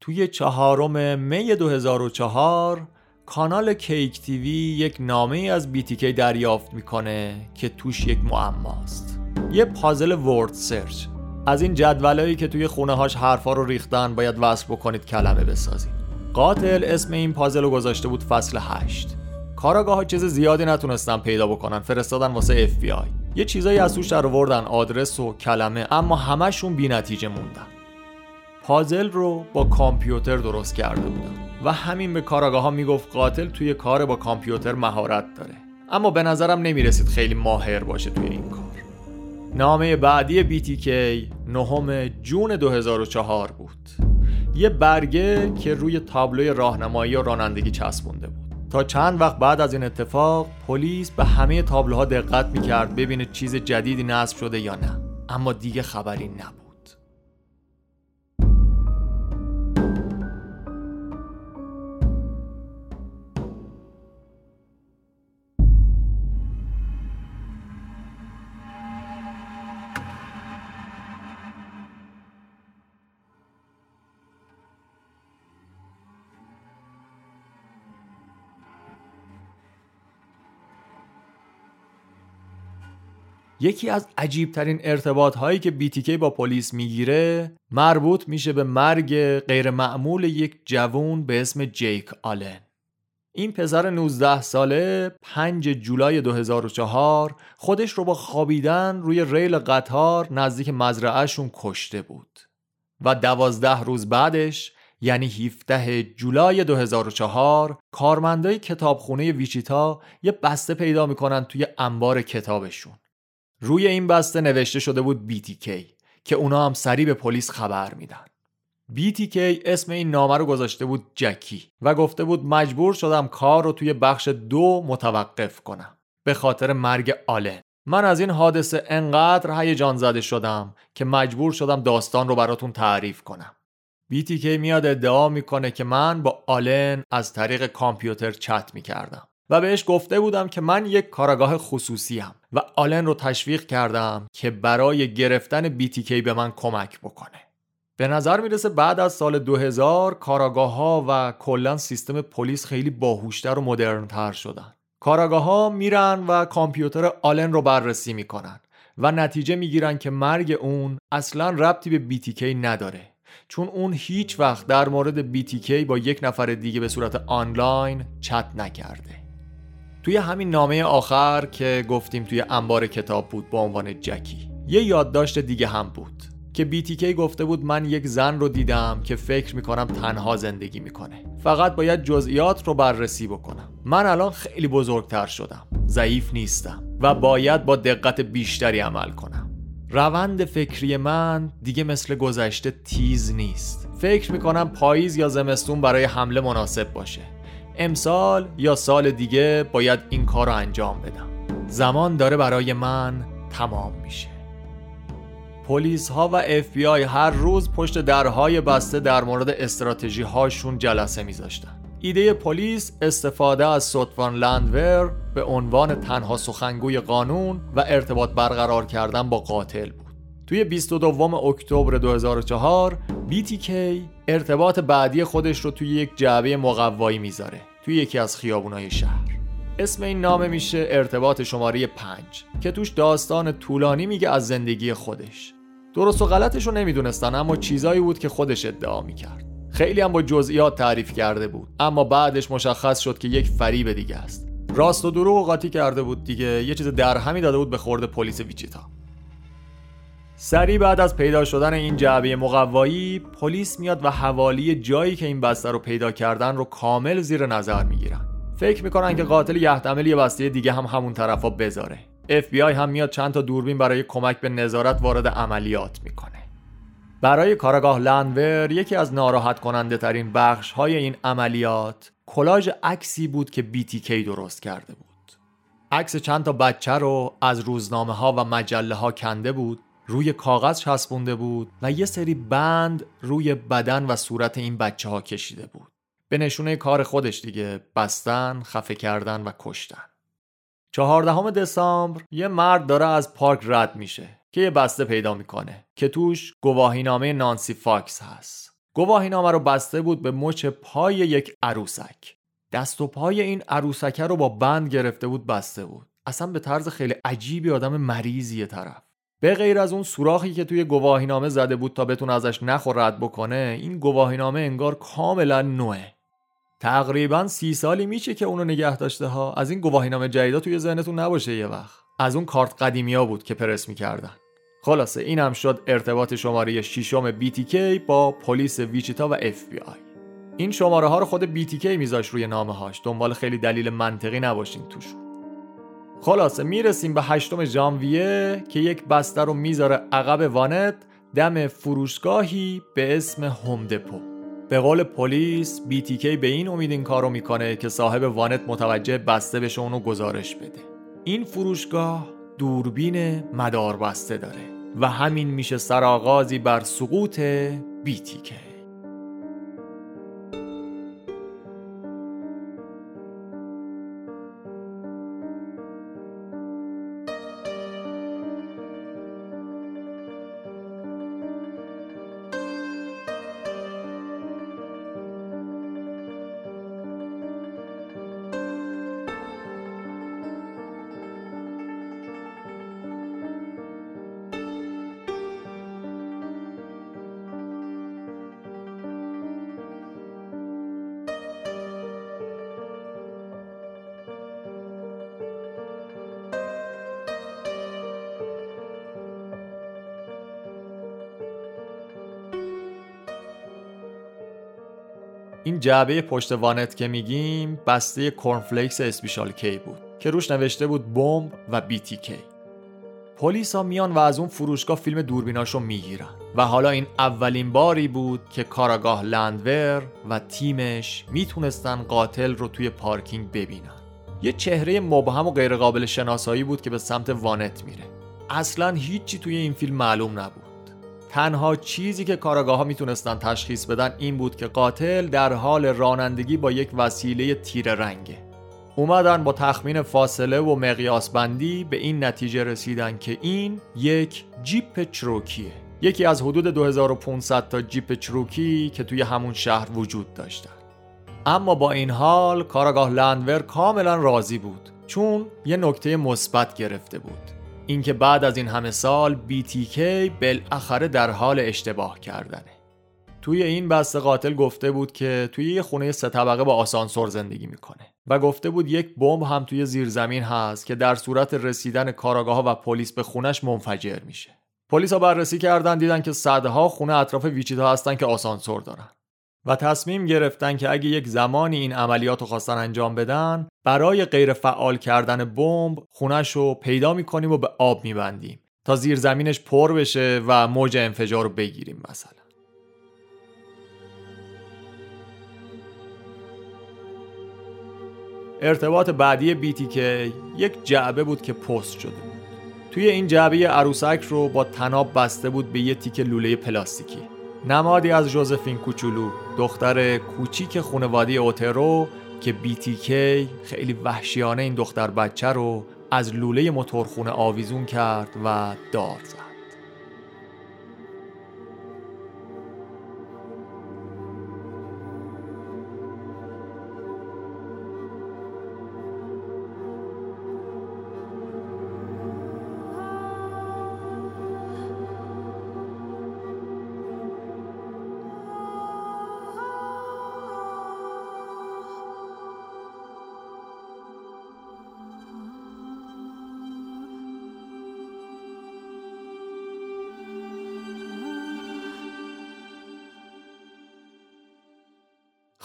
توی چهارم می 2004 کانال KAKE TV یک نامه از BTK دریافت می‌کنه که توش یک معماست. یه پازل word search. از این جدولایی که توی خونه هاش حرفا رو ریختن باید وصل بکنید کلمه بسازید. قاتل اسم این پازل رو گذاشته بود فصل 8 کاراگاه ها چیز زیادی نتونستن پیدا بکنن فرستادن واسه اف بی آی. یه چیزایی از توش آدرس و کلمه اما همشون بی نتیجه موندن. پازل رو با کامپیوتر درست کرده بودن. و همین به کاراگاه ها می‌گفت قاتل توی کار با کامپیوتر مهارت داره. اما به نظرم نمی‌رسید خیلی ماهر باشه توی این کار. نامه بعدی BTK نهم جون 2004 بود. یه برگه که روی تابلوی راهنمایی و رانندگی چسبونده بود. تا چند وقت بعد از این اتفاق پلیس به همه تابلوها دقت می‌کرد ببینه چیز جدیدی نصب شده یا نه. اما دیگه خبری نبود. یکی از عجیبترین ارتباط هایی که BTK با پلیس می‌گیره مربوط میشه به مرگ غیر معمول یک جوون به اسم جیک آلن. این پسر 19 ساله 5 جولای 2004 خودش رو با خوابیدن روی ریل قطار نزدیک مزرعهشون کشته بود. و دوازده روز بعدش یعنی 17 جولای 2004 کارمندای کتابخونه ویچیتا یه بسته پیدا می‌کنن توی انبار کتابشون. روی این بسته نوشته شده بود BTK که اونا هم سریع به پلیس خبر میدن. BTK اسم این نامه رو گذاشته بود جکی و گفته بود مجبور شدم کار رو توی بخش دو متوقف کنم. به خاطر مرگ آلن. من از این حادثه انقدر هیجان زده شدم که مجبور شدم داستان رو براتون تعریف کنم. BTK میاد ادعا می‌کنه که من با آلن از طریق کامپیوتر چت می‌کردم. و بهش گفته بودم که من یک کاراگاه خصوصی هم و آلن رو تشویق کردم که برای گرفتن BTK به من کمک بکنه. به نظر می‌رسه بعد از سال 2000 کاراگاه ها و کلا سیستم پلیس خیلی باهوشتر و مدرنتر شدن. کاراگاه ها میرن و کامپیوتر آلن رو بررسی می‌کنن و نتیجه می‌گیرن که مرگ اون اصلا ربطی به BTK نداره. چون اون هیچ وقت در مورد BTK با یک نفر دیگه به صورت آنلاین چت نکرده. توی همین نامه آخر که گفتیم توی انبار کتاب بود با عنوان جکی. یه یادداشت دیگه هم بود که BTK گفته بود من یک زن رو دیدم که فکر می‌کنم تنها زندگی می‌کنه. فقط باید جزئیات رو بررسی بکنم. من الان خیلی بزرگتر شدم. ضعیف نیستم و باید با دقت بیشتری عمل کنم. روند فکری من دیگه مثل گذشته تیز نیست. فکر می‌کنم پاییز یا زمستون برای حمله مناسب باشه. امسال یا سال دیگه باید این کار رو انجام بدم. زمان داره برای من تمام میشه. پلیس ها و اف بی آی هر روز پشت درهای بسته در مورد استراتژی هاشون جلسه میذاشتن. ایده پلیس استفاده از سوتوان لندور به عنوان تنها سخنگوی قانون و ارتباط برقرار کردن با قاتل بود. توی 22 اکتبر 2004 BTK ارتباط بعدی خودش رو توی یک جعبه مقوایی می‌ذاره توی یکی از خیابونای شهر. اسم این نامه میشه ارتباط شماره 5 که توش داستان طولانی میگه از زندگی خودش. درست و غلطش رو نمی‌دونستن اما چیزایی بود که خودش ادعا می‌کرد. خیلی هم با جزئیات تعریف کرده بود اما بعدش مشخص شد که یک فریب دیگه است. راست و دروغ قاطی کرده بود دیگه یه چیز درهمی داده بود به خورد پلیس ویچیتا سری بعد از پیدا شدن این جعبه مقوایی پلیس میاد و حوالی جایی که این بسته رو پیدا کردن رو کامل زیر نظر می‌گیرن. فکر می‌کنن که قاتل یحتمل یه بسته دیگه هم همون طرفا بذاره. FBI هم میاد چند تا دوربین برای کمک به نظارت وارد عملیات می‌کنه. برای کارگاه لنور یکی از ناراحت کننده ترین بخش های این عملیات کلاژ عکسی بود که BTK درست کرده بود. عکس چند تا بچه رو از روزنامه ها و مجله ها کنده بود روی کاغذ چسبونده بود و یه سری بند روی بدن و صورت این بچه ها کشیده بود. به نشونه کار خودش دیگه بستن، خفه کردن و کشتن. چهاردهم دسامبر یه مرد داره از پارک رد میشه که یه بسته پیدا می‌کنه که توش گواهینامه نانسی فاکس هست. گواهینامه رو بسته بود به مچ پای یک عروسک. دست و پای این عروسکه رو با بند گرفته بود بسته بود. اصلا به طرز خیلی عجیبی آدم مریضیه طرف. به غیر از اون سوراخی که توی گواهینامه زده بود تا بتونه ازش نخور رد بکنه این گواهینامه انگار کاملا نوعه. تقریبا سی سالی میشه که اونو نگه داشته ها. از این گواهینامه جدیدا توی ذهنتون نباشه یه وقت. از اون کارت قدیمیا بود که پرس می‌کردن. خلاصه این هم شد ارتباط شماره شیشم BTK با پلیس ویچیتا و FBI این شماره ها رو خود BTK میذاش روی نامه هاش دنبال خیلی دلیل منطقی نباشین توشون. خلاصه می‌رسیم به هشتم ژانویه که یک بسته رو می‌ذاره عقب وانت. دم فروشگاهی به اسم هومدپو به قول پلیس BTK به این امید این کارو می‌کنه که صاحب وانت متوجه بسته بشه اونو گزارش بده. این فروشگاه دوربین مدار بسته داره و همین میشه سرآغازی بر سقوط BTK جعبه پشت وانت که میگیم بسته کورنفلیکس Special K بود که روش نوشته بود بمب و BTK پلیس ها میان و از اون فروشگاه فیلم دوربیناشو می‌گیرن و حالا این اولین باری بود که کاراگاه لندور و تیمش می‌تونستن قاتل رو توی پارکینگ ببینن. یه چهره مبهم و غیرقابل شناسایی بود که به سمت وانت میره. اصلا هیچی توی این فیلم معلوم نبود. تنها چیزی که کاراگاه ها می‌تونستن تشخیص بدن این بود که قاتل در حال رانندگی با یک وسیله تیر رنگه. اومدن با تخمین فاصله و مقیاس بندی به این نتیجه رسیدن که این یک جیپ چروکیه. یکی از حدود 2500 تا جیپ چروکی که توی همون شهر وجود داشتن. اما با این حال کاراگاه لندور کاملا راضی بود چون یه نکته مثبت گرفته بود. اینکه بعد از این همه سال BTK بالاخره در حال اشتباه کردنه. توی این بسته قاتل گفته بود که توی یه خونه سه طبقه با آسانسور زندگی می‌کنه و گفته بود یک بمب هم توی زیرزمین هست که در صورت رسیدن کاراگاه و پلیس به خونش منفجر میشه. پلیس ها بررسی کردن دیدن که صدها خونه اطراف ویچیتا هستن که آسانسور دارن. و تصمیم گرفتن که اگه یک زمانی این عملیات رو خواستن انجام بدن برای غیر فعال کردن بمب خونش رو پیدا می‌کنیم و به آب میبندیم تا زیر زمینش پر بشه و موج انفجار رو بگیریم مثلا. ارتباط بعدی BTK یک جعبه بود که پست شده بود. توی این جعبه عروسک رو با تناب بسته بود به یه تیک لوله پلاستیکی. نمادی از جوزفین کوچولو دختر کوچیک خانواده اوترو که BTK خیلی وحشیانه این دختر بچه رو از لوله موتورخونه آویزون کرد و دار زد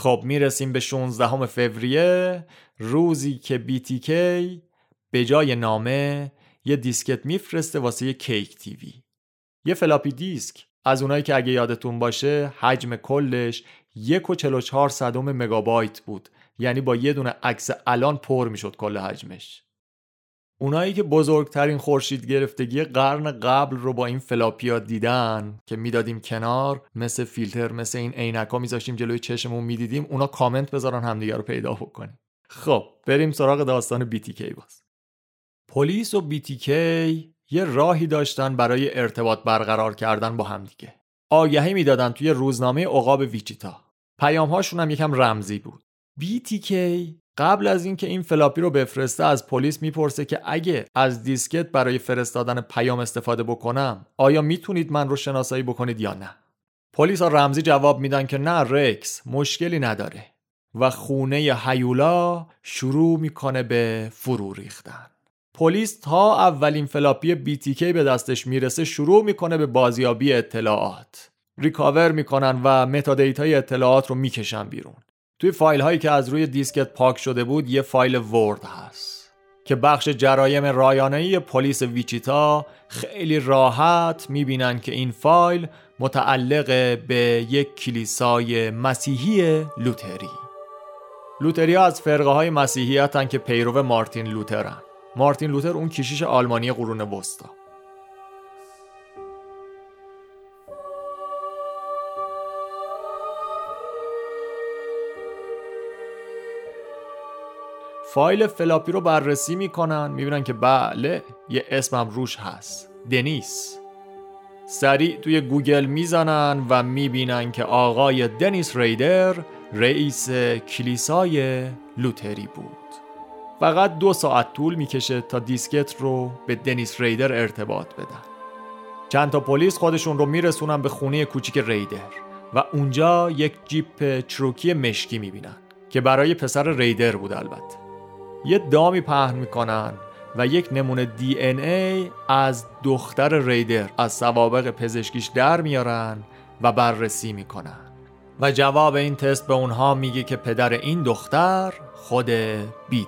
خب می‌رسیم به 16 فوریه. روزی که BTK به جای نامه یه دیسکت میفرسته واسه یه KAKE TV. یه فلاپی دیسک. از اونایی که اگه یادتون باشه حجم کلش یک و چهار صدم مگابایت بود. یعنی با یه دونه عکس الان پر می‌شد کل حجمش. اونایی که بزرگترین خورشید گرفتگی قرن قبل رو با این فلاپیا دیدن که می‌دادیم کنار مثل فیلتر مثل این عینکا میذاشتیم جلوی چشممون می‌دیدیم اونا کامنت بذارن همدیگه رو پیدا بکنیم. خب بریم سراغ داستان BTK باز. پلیس و BTK یه راهی داشتن برای ارتباط برقرار کردن با همدیگه. آگهی می‌دادن توی روزنامه عقاب ویچیتا. پیام هاشون هم یکم رمزی بود. BTK قبل از اینکه این فلاپی رو بفرسته از پلیس می‌پرسه که اگه از دیسکت برای فرستادن پیام استفاده بکنم آیا می‌تونید من رو شناسایی بکنید یا نه؟ پلیس ها رمزی جواب میدن که نه رکس مشکلی نداره و خونه هیولا شروع می‌کنه به فرو ریختن. پلیس تا اولین فلاپی BTK به دستش می‌رسه شروع می‌کنه به بازیابی اطلاعات. recover می‌کنن و metadata ی اطلاعات رو می‌کشن بیرون. توی فایل هایی که از روی دیسکت پاک شده بود یه فایل Word هست که بخش جرایم رایانه‌ای پلیس ویچیتا خیلی راحت می‌بینن که این فایل متعلق به یک کلیسای مسیحی لوتری. لوتری از فرقه های مسیحیتن که پیرو مارتین لوترن. مارتین لوتر اون کشیش آلمانی قرون وسطا. فایل فلاپی رو بررسی می‌کنن می‌بینن که بله یه اسمم روش هست. دنیس. سریع توی گوگل می‌زنن و می‌بینن که آقای دنیس ریدر رئیس کلیسای لوتری بود. فقط دو ساعت طول می‌کشه تا دیسکت رو به دنیس ریدر ارتباط بدن. چند تا پلیس خودشون رو میرسونن به خونه کوچیک ریدر و اونجا یک جیپ چروکی مشکی می‌بینن که برای پسر ریدر بود البته. یه دامی پهن می‌کنن و یک نمونه دی این ای از دختر ریدر از سوابق پزشکیش در میارن و بررسی می‌کنن. و جواب این تست به اونها میگه که پدر این دختر خود بی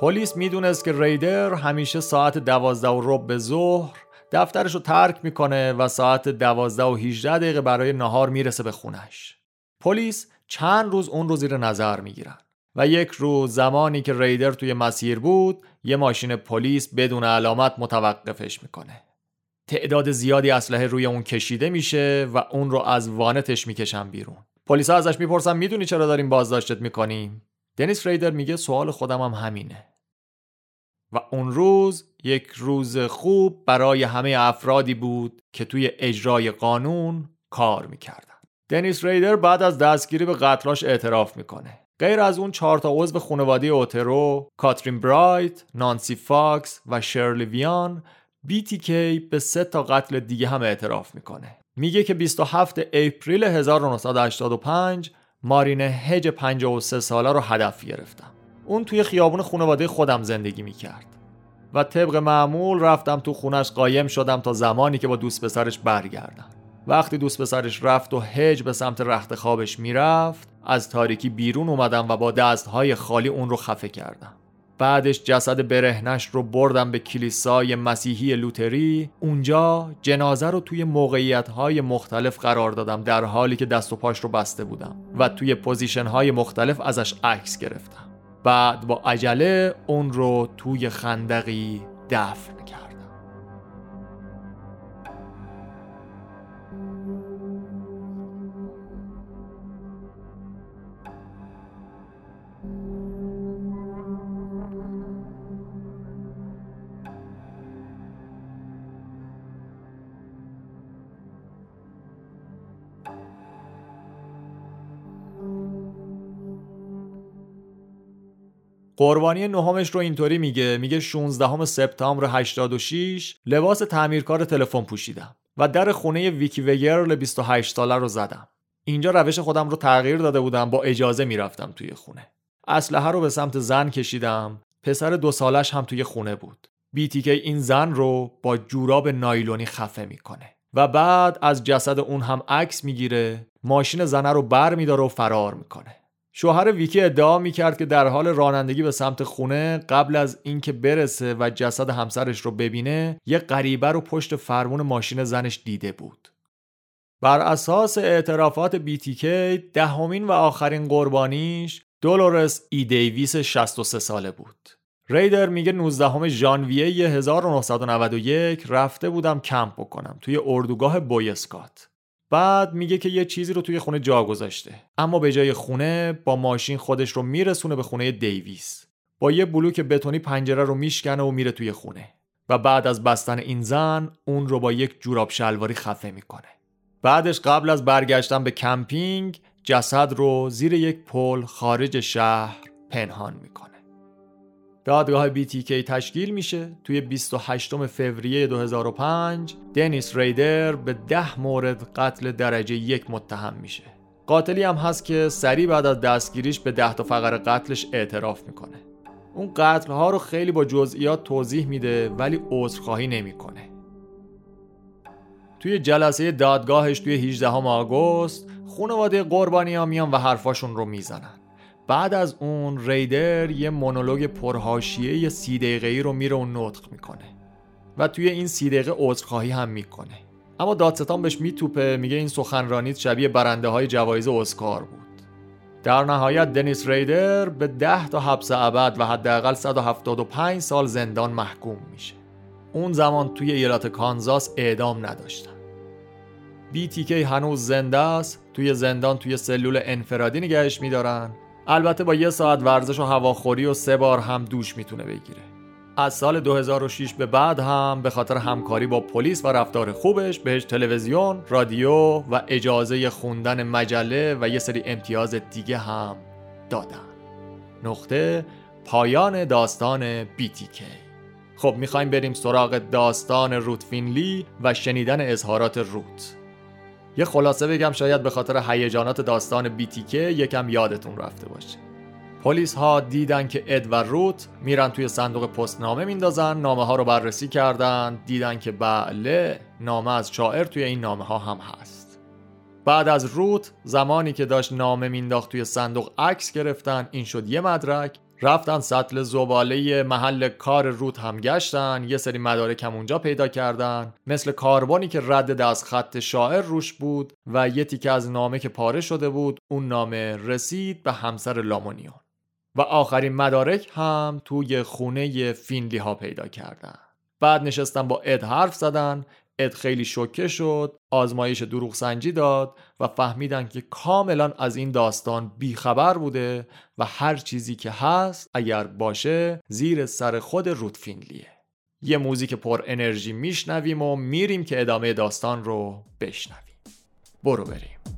پلیس می‌دونست که ریدر همیشه ساعت دوازده و رب به ظهر دفترش رو ترک می‌کنه و ساعت دوازده و 18 دقیقه برای نهار می‌رسه به خونش. پلیس چند روز اون رو زیر نظر می‌گیرن و یک روز زمانی که ریدر توی مسیر بود یه ماشین پلیس بدون علامت متوقفش می‌کنه. تعداد زیادی اسلحه روی اون کشیده میشه و اون رو از وانتش می‌کشن بیرون. پلیس ازش می‌پرسن می‌دونی چرا داریم بازداشتت می‌کنیم؟ دنیس ریدر میگه سوال خودم هم همینه. و اون روز یک روز خوب برای همه افرادی بود که توی اجرای قانون کار می‌کردن. دنیس ریدر بعد از دستگیری به قتلاش اعتراف می‌کنه. غیر از اون چهار تا عضو خانواده اوترو، کاترین برایت، نانسی فاکس و شرلی ویان BTK به سه تا قتل دیگه هم اعتراف می‌کنه. میگه که 27 April 1985 مارین هج 53 ساله رو هدف گرفتم. اون توی خیابون خانواده خودم زندگی می‌کرد. و طبق معمول رفتم تو خونش قایم شدم تا زمانی که با دوست پسرش برگردم. وقتی دوست پسرش رفت و هج به سمت رخت خوابش می‌رفت از تاریکی بیرون اومدم و با دستهای خالی اون رو خفه کردم. بعدش جسد برهنش رو بردم به کلیسای مسیحی لوتری. اونجا جنازه رو توی موقعیت های مختلف قرار دادم در حالی که دست و پاش رو بسته بودم و توی position های مختلف ازش عکس گرفتم. بعد با عجله اون رو توی خندقی دفن قربانی نهمش رو اینطوری میگه. میگه 16 سپتامبر 86 لباس تعمیرکار تلفن پوشیدم و در خونه ویکی ویرل 28 ساله رو زدم. اینجا روش خودم رو تغییر داده بودم با اجازه می‌رفتم توی خونه. اسلحه رو به سمت زن کشیدم. پسر دو سالش هم توی خونه بود. بیتیکی این زن رو با جوراب نایلونی خفه می‌کنه. و بعد از جسد اون هم عکس می‌گیره. ماشین زنه رو بر میداره و فرار می‌کنه. شوهر ویکی ادعا می‌کرد که در حال رانندگی به سمت خونه قبل از اینکه برسه و جسد همسرش رو ببینه یه غریبه رو پشت فرمون ماشین زنش دیده بود. بر اساس اعترافات BTK دهمین و آخرین قربانیش دولورس ای دیویس 63 ساله بود. ریدر میگه 19 ژانویه 1991 رفته بودم کمپ بکنم توی اردوگاه بویسکات. بعد میگه که یه چیزی رو توی خونه جا گذاشته. اما به جای خونه با ماشین خودش رو میرسونه به خونه دیویس. با یه بلوک بتونی پنجره رو میشکنه و میره توی خونه. و بعد از بستن این زن اون رو با یک جوراب شلواری خفه می‌کنه. بعدش قبل از برگشتن به کمپینگ جسد رو زیر یک پل خارج شهر پنهان می‌کنه. دادگاه BTK تشکیل میشه. توی 28 فوریه 2005 دنیس ریدر به ده مورد قتل درجه یک متهم میشه. قاتلی هم هست که سریع بعد از دستگیریش به ده تا فقر قتلش اعتراف می‌کنه. اون قتل ها رو خیلی با جزئیات توضیح میده ولی عذرخواهی نمی‌کنه. توی جلسه دادگاهش توی 18 آگوست خانواده قربانی ها میان و حرفاشون رو می‌زنن. بعد از اون ریدر یه مونولوگ پرهاشیه یه سی دقیقه رو میره و نطق می‌کنه. و توی این سی دقیقه عذرخواهی هم می‌کنه. اما دادستان بهش میتوپه میگه این سخنرانیت شبیه برنده های جوایز اسکار بود. در نهایت دنیس ریدر به 10 تا حبس ابد و حداقل 175 سال زندان محکوم میشه. اون زمان توی ایالت کانزاس اعدام نداشتن. BTK هنوز زنده است توی زندان توی سلول انفرادی نگهش میدارن. البته با یه ساعت ورزش و هواخوری و سه بار هم دوش می‌تونه بگیره. از سال 2006 به بعد هم به خاطر همکاری با پلیس و رفتار خوبش بهش تلویزیون، رادیو و اجازه خوندن مجله و یه سری امتیاز دیگه هم دادن. نقطه پایان داستان BTK خب می‌خوایم بریم سراغ داستان روت فینلی و شنیدن اظهارات روت یه خلاصه بگم شاید به خاطر هیجانات داستان بیتیکه یکم یادتون رفته باشه. پلیس ها دیدن که اد و روت میرن توی صندوق پست نامه میندازن نامه ها رو بررسی کردن دیدن که بله نامه از شاعر توی این نامه ها هم هست. بعد از روت زمانی که داشت نامه مینداخت توی صندوق عکس گرفتن این شد یه مدرک. رفتن سطل زباله محل کار رود هم گشتن یه سری مدارک هم اونجا پیدا کردن. مثل کاربانی که رد از خط شاعر روش بود و یه تیکه از نامه که پاره شده بود اون نامه رسید به همسر لامونیون. و آخرین مدارک هم توی خونه فینلی ها پیدا کردن. بعد نشستن با اد حرف زدن اد خیلی شوکه شد آزمایش دروغ سنجی داد و فهمیدن که کاملا از این داستان بیخبر بوده و هر چیزی که هست اگر باشه زیر سر خود رودفینلیه یه موزیک پر انرژی میشنویم و میریم که ادامه داستان رو بشنویم. برو بریم.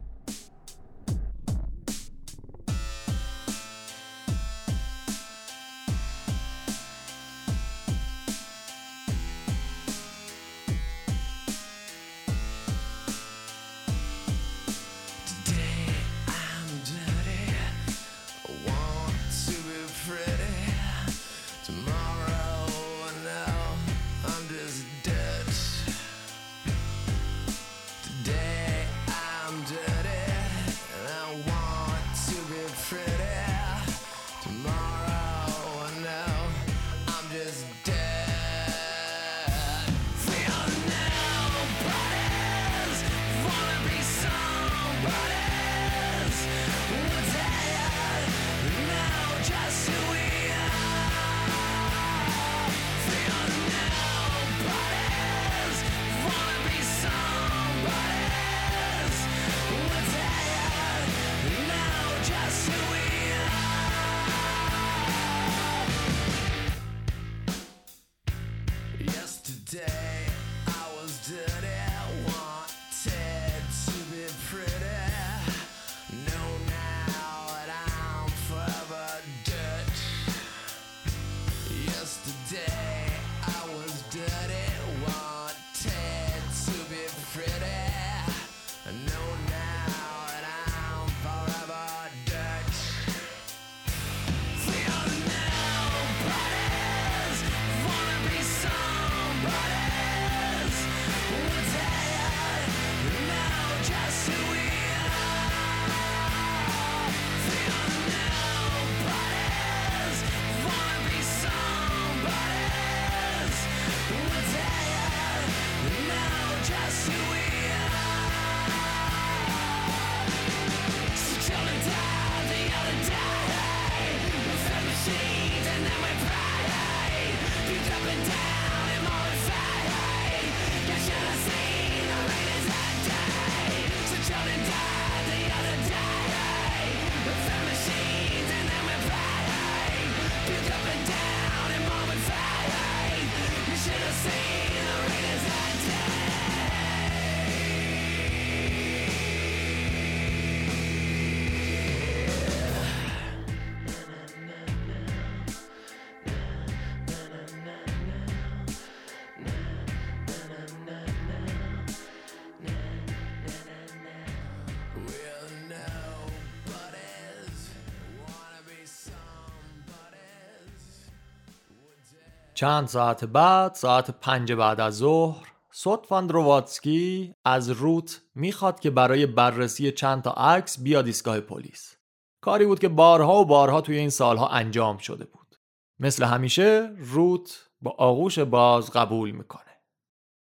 چند ساعت بعد ساعت پنج بعد از ظهر سوتفان درواتسکی از روت می‌خواد که برای بررسی چند تا عکس بیاد ایستگاه پلیس. کاری بود که بارها و بارها توی این سالها انجام شده بود. مثل همیشه روت با آغوش باز قبول می‌کنه.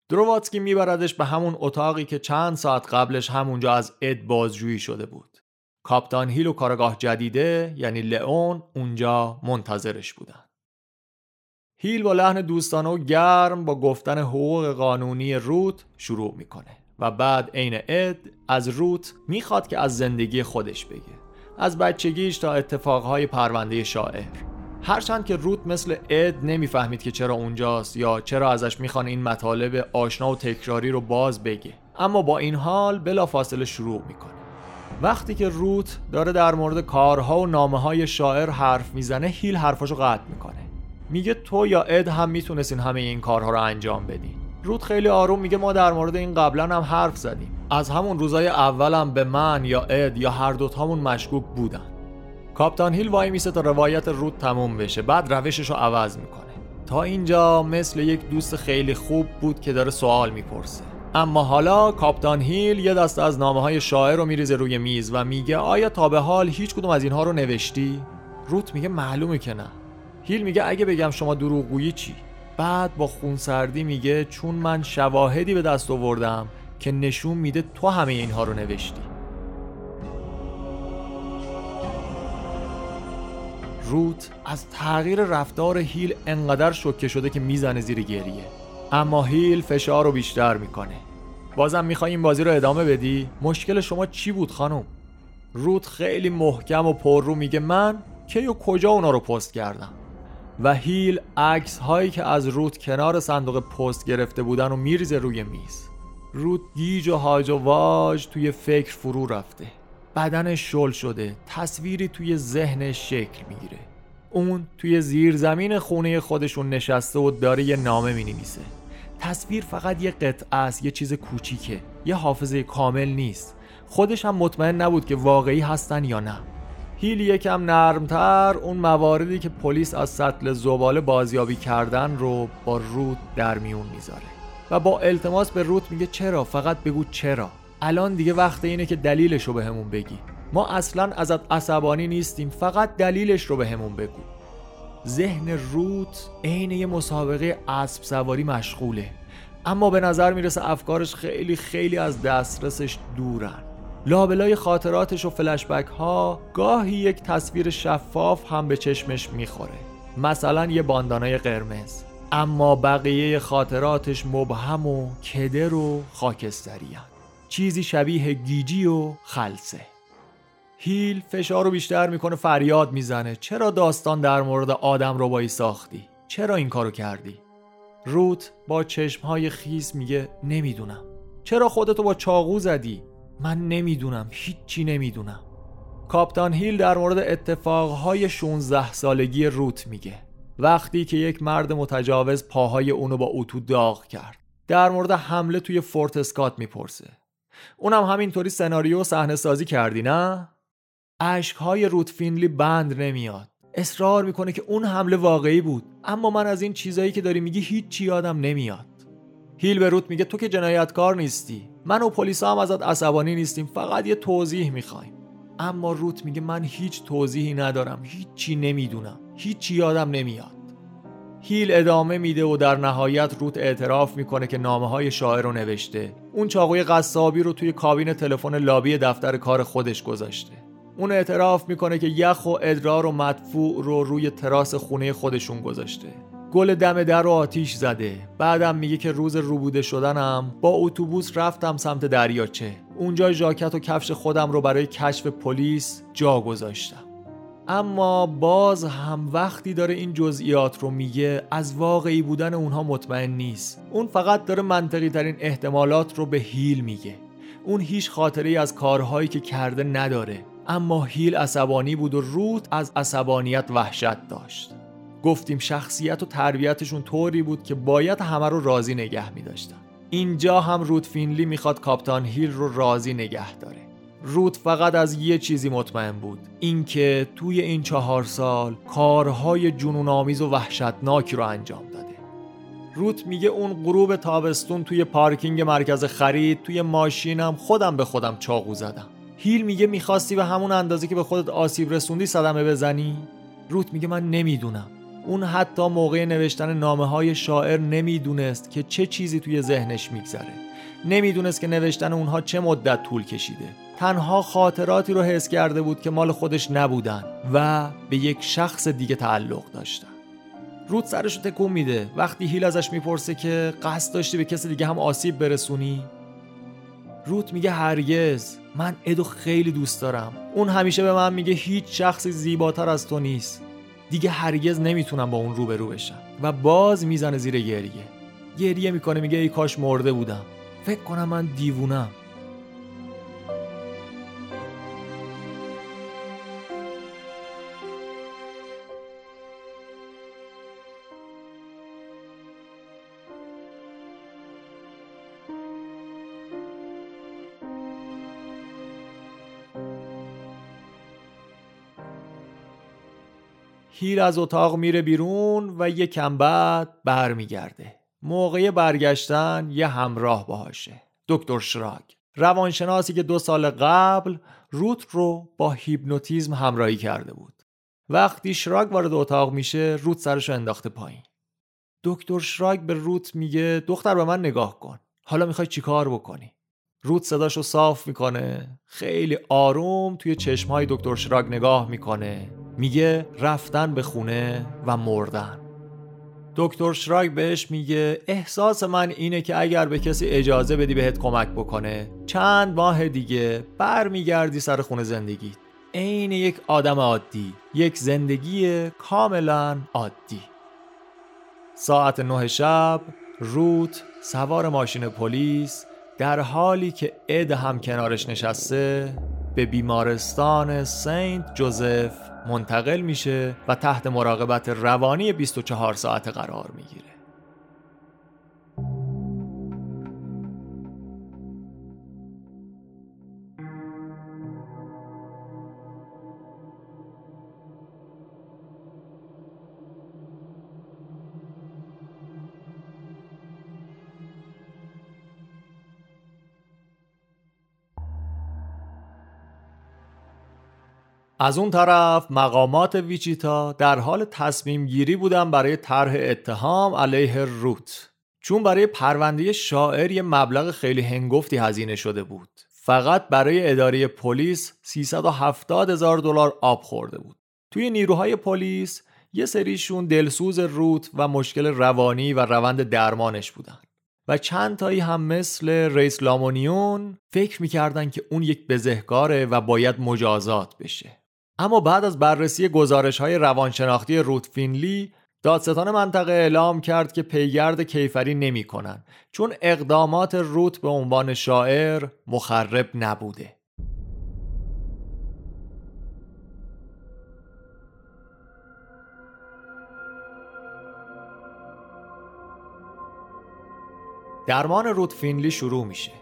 درواتسکی میبردش به همون اتاقی که چند ساعت قبلش همونجا از اد بازجویی شده بود. کاپتان هیل و کارگاه جدیده یعنی لئون اونجا منتظرش بودن. هیل با لحن دوستانه و گرم با گفتن حقوق قانونی روت شروع می‌کنه و بعد عین اد از روت می‌خواد که از زندگی خودش بگه. از بچگیش تا اتفاقهای پرونده شاعر. هرچند که روت مثل اد نمی‌فهمید که چرا اونجاست یا چرا ازش می‌خوان این مطالب آشنا و تکراری رو باز بگه. اما با این حال بلا فاصله شروع می‌کنه. وقتی که روت داره در مورد کارها و نامه های شاعر حرف می‌زنه هیل حرفاشو قطع می‌کنه. میگه تو یا اد هم می‌تونستین همه این کارها رو انجام بدین. رود خیلی آروم میگه ما در مورد این قبلا هم حرف زدیم. از همون روزای اولم به من یا اد یا هر دوتامون مشکوک بودن. کاپتان هیل وای میسه تا روایت رود تموم بشه. بعد روشش رو عوض می‌کنه. تا اینجا مثل یک دوست خیلی خوب بود که داره سوال می‌پرسه. اما حالا کاپتان هیل یه دست از نامه های شاعر رو میریزه روی میز و میگه آیا تا به حال هیچ کدوم از اینها رو نوشتی؟ روت میگه معلومه که نه. هیل میگه اگه بگم شما دروغگویی چی؟ بعد با خونسردی میگه چون من شواهدی به دست آوردم که نشون میده تو همه اینها رو نوشتی. روت از تغییر رفتار هیل انقدر شوکه شده که می‌زنه زیر گریه. اما هیل فشار رو بیشتر می‌کنه. بازم می‌خوای این بازی رو ادامه بدی؟ مشکل شما چی بود خانم؟ روت خیلی محکم و پر رو میگه من کی و کجا اونا رو پست کردم؟ و هیل عکس هایی که از روت کنار صندوق پست گرفته بودن و میریزه روی میز. روت گیج و هاج و واج توی فکر فرو رفته. بدنش شل شده تصویری توی ذهنش شکل می‌گیره. اون توی زیر زمین خونه خودشون نشسته و داره یه نامه می نویسه تصویر فقط یه قطعه است یه چیز کوچیکه. یه حافظه کامل نیست. خودش هم مطمئن نبود که واقعی هستن یا نه. هیل یکم نرمتر اون مواردی که پلیس از سطل زباله بازیابی کردن رو با روت در میون می‌ذاره. و با التماس به روت میگه چرا؟ فقط بگو چرا. الان دیگه وقت اینه که دلیلش رو بهمون بگی. ما اصلا ازت عصبانی نیستیم فقط دلیلش رو بهمون بگو. ذهن روت عین یه مسابقه اسب سواری مشغوله. اما به نظر می‌رسه افکارش خیلی خیلی از دسترسش دورن. لابلای خاطراتش و فلشبک ها گاهی یک تصویر شفاف هم به چشمش می‌خوره مثلا یه باندانای قرمز اما بقیه خاطراتش مبهم و کدر و خاکستری چیزی شبیه گیجی و خلصه هیل فشار رو بیشتر می‌کنه فریاد می‌زنه چرا داستان در مورد آدم رو بایی ساختی؟ چرا این کارو کردی؟ روت با چشمهای خیس میگه نمی‌دونم چرا خودتو با چاقو زدی؟ من نمی‌دونم هیچی نمی‌دونم. کاپتان هیل در مورد اتفاقهای 16 سالگی روت میگه. وقتی که یک مرد متجاوز پاهای اونو با اتو داغ کرد. در مورد حمله توی فورت اسکات می‌پرسه. اونم همینطوری سناریو صحنه سازی کردی نه؟ اشکهای روت فینلی بند نمیاد. اصرار می‌کنه که اون حمله واقعی بود اما من از این چیزایی که داری میگی هیچ یادم نمیاد. هیل به روت میگه تو که جنایتکار نیستی. من و پلیسا هم ازت عصبانی نیستیم فقط یه توضیح می‌خوایم. اما روت میگه من هیچ توضیحی ندارم هیچی نمی‌دونم هیچی یادم نمیاد. هیل ادامه میده و در نهایت روت اعتراف می‌کنه که نامه های شاعر رو نوشته. اون چاقوی قصابی رو توی کابین تلفن لابی دفتر کار خودش گذاشته. اون اعتراف می‌کنه که یخ و ادرار و مدفوع رو روی تراس خونه خودشون گذاشته. گل دم در رو آتیش زده. بعدم میگه که روز روبوده شدنم. با اتوبوس رفتم سمت دریاچه. اونجا ژاکت و کفش خودم رو برای کشف پلیس جا گذاشتم. اما باز هم وقتی داره این جزئیات رو میگه از واقعی بودن اونها مطمئن نیست. اون فقط داره منطقی ترین احتمالات رو به هیل میگه. اون هیچ خاطره ای از کارهایی که کرده نداره. اما هیل عصبانی بود و روت از عصبانیت وحشت داشت. گفتیم شخصیت و تربیتشون طوری بود که باید همه رو راضی نگه می اینجا هم روت فینلی می‌خواد کاپتان هیل رو راضی نگه داره. روت فقط از یه چیزی مطمئن بود. اینکه توی این چهار سال کارهای جنون آمیز و وحشتناکی رو انجام داده. روت میگه اون غروب تابستون توی پارکینگ مرکز خرید توی ماشینم خودم به خودم چاقو زدم. هیل میگه می‌خواستی به همون اندازه که به خودت آسیب رسوندی صدمه بزنی؟ روت میگه من نمی‌دونم. اون حتی موقع نوشتن نامه های شاعر نمی‌دونست که چه چیزی توی ذهنش میگذره. نمی‌دونست که نوشتن اونها چه مدت طول کشیده. تنها خاطراتی رو حس کرده بود که مال خودش نبودن و به یک شخص دیگه تعلق داشتن. رود سرش رو تکون میده. وقتی هیل ازش می‌پرسه که قصد داشتی به کسی دیگه هم آسیب برسونی؟ روت میگه هرگز. من ادو خیلی دوست دارم. اون همیشه به من میگه هیچ شخصی زیباتر از تو نیست. دیگه هرگز نمی‌تونم با اون روبرو بشم. و باز می‌زنه زیر گریه. گریه می‌کنه میگه ای کاش مرده بودم. فکر کنم من دیوونم. هیل از اتاق میره بیرون و یه کم بعد برمیگرده. موقع برگشتن یه همراه باهاشه. دکتر شراگ. روانشناسی که دو سال قبل روت رو با هیپنوتیزم همراهی کرده بود. وقتی شراگ وارد اتاق میشه روت سرش رو انداخته پایین. دکتر شراگ به روت میگه دختر به من نگاه کن. حالا می‌خوای چیکار بکنی? روت صداش صاف می‌کنه. خیلی آروم توی چشمهای دکتر شراگ نگاه می‌کنه. میگه رفتن به خونه و مردن. دکتر شراگ بهش میگه احساس من اینه که اگر به کسی اجازه بدی بهت کمک بکنه چند ماه دیگه برمیگردی سر خونه زندگی. عین یک آدم عادی یک زندگی کاملا عادی. ساعت نه شب روت سوار ماشین پلیس در حالی که اد هم کنارش نشسته به بیمارستان سنت جوزف منتقل میشه و تحت مراقبت روانی 24 ساعته قرار می‌گیره. از اون طرف مقامات ویچیتا در حال تصمیم گیری بودن برای طرح اتهام علیه روت. چون برای پرونده شاعر یه مبلغ خیلی هنگفتی هزینه شده بود. فقط برای اداره پلیس 370 هزار دلار آب خورده بود. توی نیروهای پلیس یه سریشون دلسوز روت و مشکل روانی و روند درمانش بودن. و چند تایی هم مثل ریس لامونیون فکر می‌کردن که اون یک بزهکاره و باید مجازات بشه. اما بعد از بررسی گزارش های روانشناختی روت فینلی دادستان منطقه اعلام کرد که پیگرد کیفری نمی کنن چون اقدامات روت به عنوان شاعر مخرب نبوده. درمان روت فینلی شروع میشه.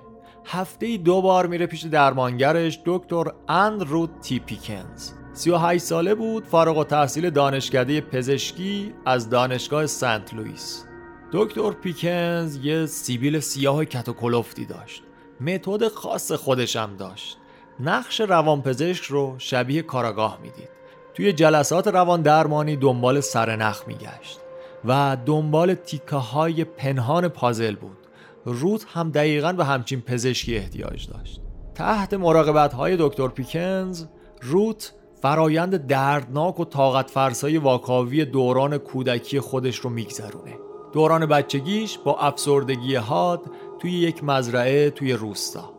هفته دو بار میره پیش درمانگرش دکتر اند رود تی پیکنز. 38 ساله بود فارغ و تحصیل دانشکده پزشکی از دانشگاه سنت لوئیس. دکتر پیکنز یه سیبیل سیاه کت و کلفتی داشت. متد خاص خودشم داشت. نقش روانپزشک رو شبیه کاراگاه می‌دید. توی جلسات روان درمانی دنبال سرنخ میگشت و دنبال تیکه های پنهان پازل بود. روت هم دقیقا به همچین پزشکی احتیاج داشت. تحت مراقبت های دکتر پیکنز روت فرایند دردناک و طاقت فرسای واکاوی دوران کودکی خودش رو میگذرونه. دوران بچگیش با افسردگی حاد توی یک مزرعه توی روستا.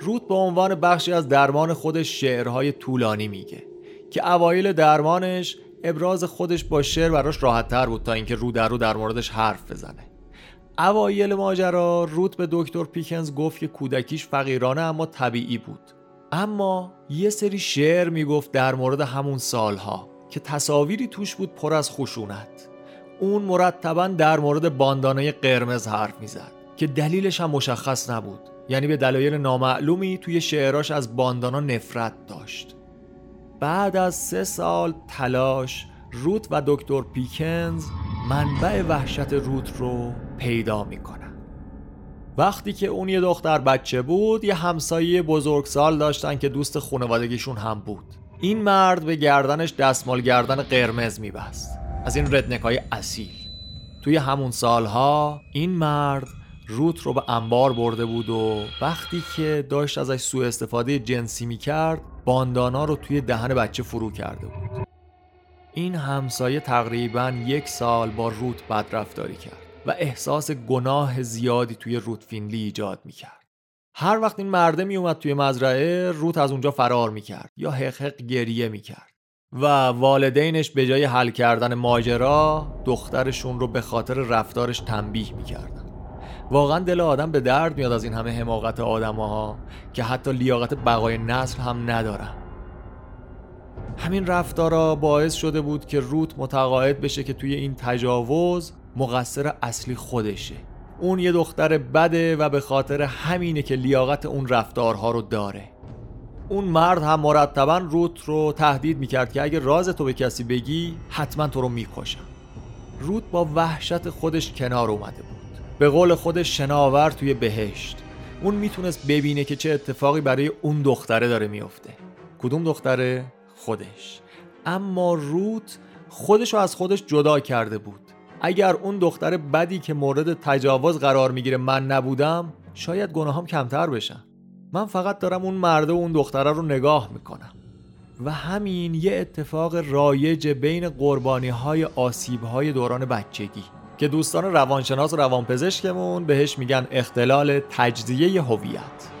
روت به عنوان بخشی از درمان خودش شعرهای طولانی میگه که اوایل درمانش ابراز خودش با شعر براش راحت تر بود تا اینکه رو در رو در موردش حرف بزنه. اوایل ماجرا روت به دکتر پیکنز گفت که کودکیش فقیرانه اما طبیعی بود. اما یه سری شعر می‌گفت در مورد همون سالها که تصاویری توش بود پر از خشونت. اون مرتبا در مورد باندانه قرمز حرف می‌زد که دلیلش هم مشخص نبود. یعنی به دلایل نامعلومی توی شعراش از باندانا نفرت داشت. بعد از سه سال تلاش روت و دکتر پیکنز منبع وحشت روت رو پیدا می‌کنن. وقتی که اون یه دختر بچه بود یه همسایه بزرگسال داشتن که دوست خانوادگیشون هم بود. این مرد به گردنش دستمال گردن قرمز میبست. از این ردنک های اصیل. توی همون سالها این مرد روت رو به انبار برده بود و وقتی که داشت ازش سوء استفاده جنسی می‌کرد باندانا رو توی دهن بچه فرو کرده بود. این همسایه تقریبا یک سال با روت بدرفتاری کرد. و احساس گناه زیادی توی روت فینلی ایجاد می‌کرد. هر وقت این مرده میومد توی مزرعه روت از اونجا فرار می‌کرد یا حق گریه می‌کرد و والدینش به جای حل کردن ماجرا دخترشون رو به خاطر رفتارش تنبیه می‌کردن. واقعا دل آدم به درد میاد از این همه حماقت ها که حتی لیاقت بقای نسل هم ندارن. همین رفتارا باعث شده بود که روت متقاعد بشه که توی این تجاوز مقصر اصلی خودشه. اون یه دختر بده و به خاطر همینه که لیاقت اون رفتارها رو داره. اون مرد هم مرتبا روت رو تهدید می‌کرد که اگه راز تو به کسی بگی حتما تو رو می‌کشم. روت با وحشت خودش کنار اومده بود. به قول خودش شناور توی بهشت. اون می‌تونست ببینه که چه اتفاقی برای اون دختره داره میفته کدوم دختره؟ خودش. اما روت خودش رو از خودش جدا کرده بود. اگر اون دختر بدی که مورد تجاوز قرار می‌گیره من نبودم شاید گناهام کمتر بشن. من فقط دارم اون مرده و اون دختره رو نگاه می‌کنم. و همین یه اتفاق رایج بین قربانی های آسیب های دوران بچگی که دوستان روانشناس و روانپزشکمون بهش میگن اختلال تجزیه هویت.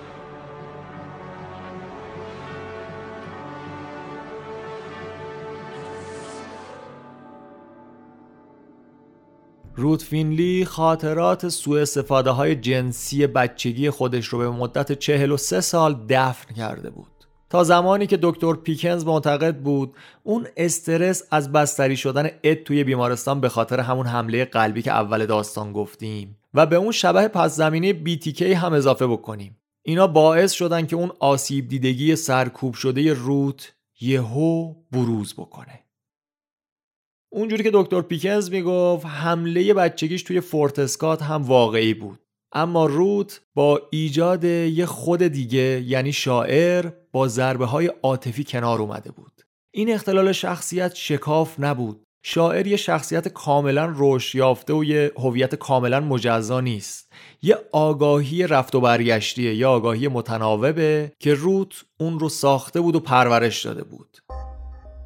روت فینلی خاطرات سوء استفاده های جنسی بچگی خودش رو به مدت 43 سال دفن کرده بود. تا زمانی که دکتر پیکنز معتقد بود اون استرس از بستری شدن اد توی بیمارستان به خاطر همون حمله قلبی که اول داستان گفتیم و به اون شبه پس زمینه BTK هم اضافه بکنیم. اینا باعث شدن که اون آسیب دیدگی سرکوب شده روت یهو بروز بکنه. اونجوری که دکتر پیکنز می‌گفت حمله بچگیش توی فورتسکات هم واقعی بود. اما روت با ایجاد یه خود دیگه یعنی شاعر با ضربه های عاطفی کنار اومده بود. این اختلال شخصیت شکاف نبود. شاعر یه شخصیت کاملا رشد یافته و یه هویت کاملا مجزا نیست. یه آگاهی رفت و برگشتیه یه آگاهی متناوبه که روت اون رو ساخته بود و پرورش داده بود.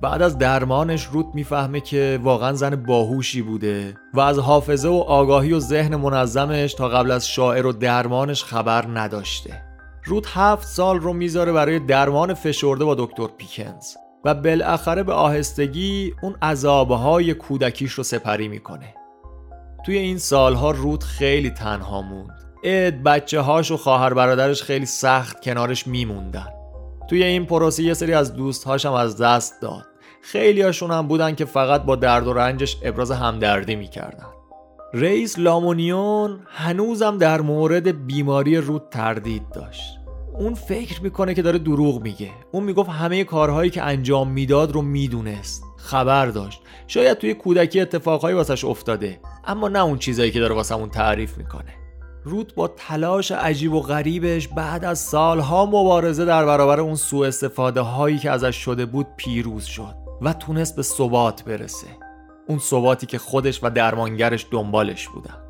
بعد از درمانش روت می‌فهمه که واقعا زن باهوشی بوده و از حافظه و آگاهی و ذهن منظمش تا قبل از شاعر و درمانش خبر نداشته. روت هفت سال رو می‌ذاره برای درمان فشرده با دکتر پیکنز و بالاخره به آهستگی اون عذابهای کودکیش رو سپری می‌کنه. توی این سالها روت خیلی تنها موند. اد بچه هاش و خواهر برادرش خیلی سخت کنارش میموندن. توی این پروسه یه سری از دوستهاش هم از دست داد. خیلی هاشون هم بودن که فقط با درد و رنجش ابراز همدردی می‌کردن. رئیس لامونیون هنوزم در مورد بیماری رود تردید داشت. اون فکر می‌کنه که داره دروغ میگه. اون می‌گفت همه کارهایی که انجام می‌داد رو می‌دونست. خبر داشت. شاید توی کودکی اتفاقهایی واسش افتاده اما نه اون چیزایی که داره واسمون تعریف می‌کنه. رود با تلاش عجیب و غریبش بعد از سالها مبارزه در برابر اون سوء استفاده هایی که ازش شده بود پیروز شد و تونست به ثبات برسه. اون ثباتی که خودش و درمانگرش دنبالش بودن.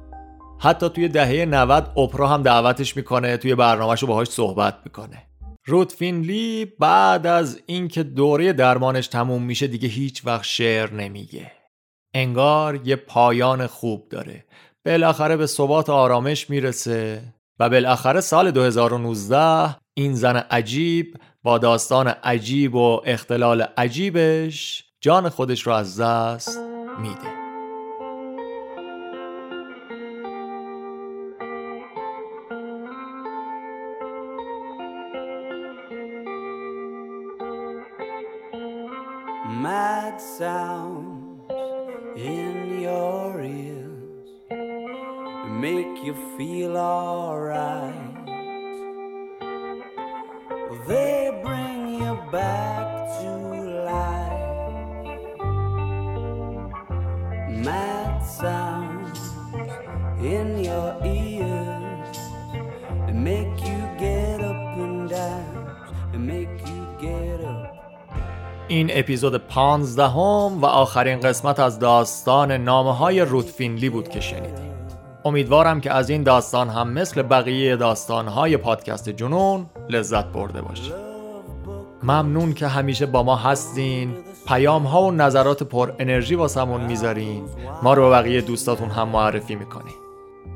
حتی توی دهه 90 اپرا هم دعوتش می‌کنه توی برنامهش رو باهاش صحبت می‌کنه. رود فینلی بعد از اینکه دوره درمانش تموم میشه دیگه هیچ وقت شعر نمیگه. انگار یه پایان خوب داره. بالاخره به ثبات آرامش می‌رسه و بالاخره سال 2019 این زن عجیب با داستان عجیب و اختلال عجیبش جان خودش رو از دست میده. Mad sounds in make you feel alright. They bring you back to life. Mad sounds in your ears make you get up and dance and make you get up. این اپیزود پانزدهم و آخرین قسمت از داستان نامه های رودفینلی بود که شنیدیم امیدوارم که از این داستان هم مثل بقیه داستان های پادکست جنون لذت برده باشید. ممنون که همیشه با ما هستین. پیام ها و نظرات پر انرژی واسمون می‌ذارین. ما رو به بقیه دوستاتون هم معرفی می‌کنین.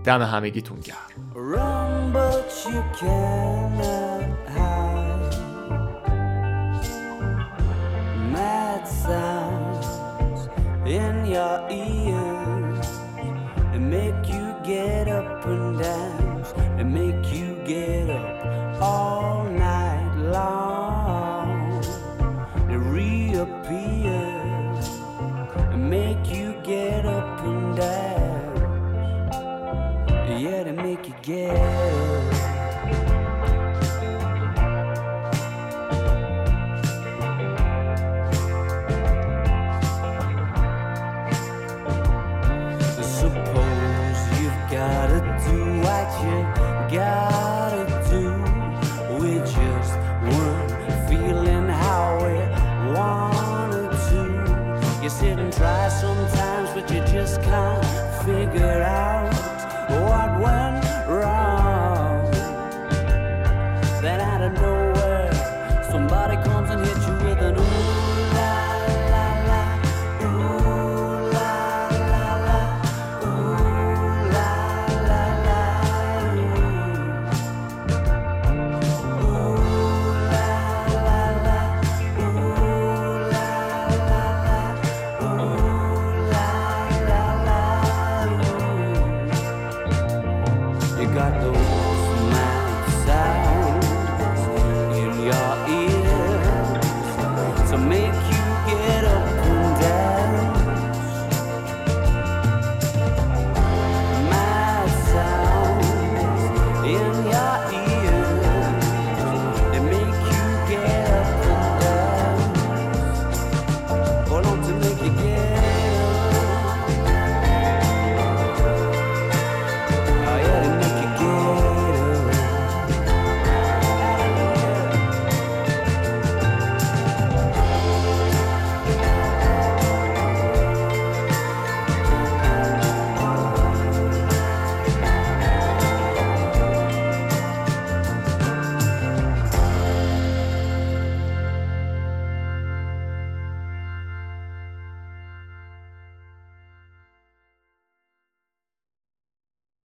دم همگیتون گرم. get up and dance and make you get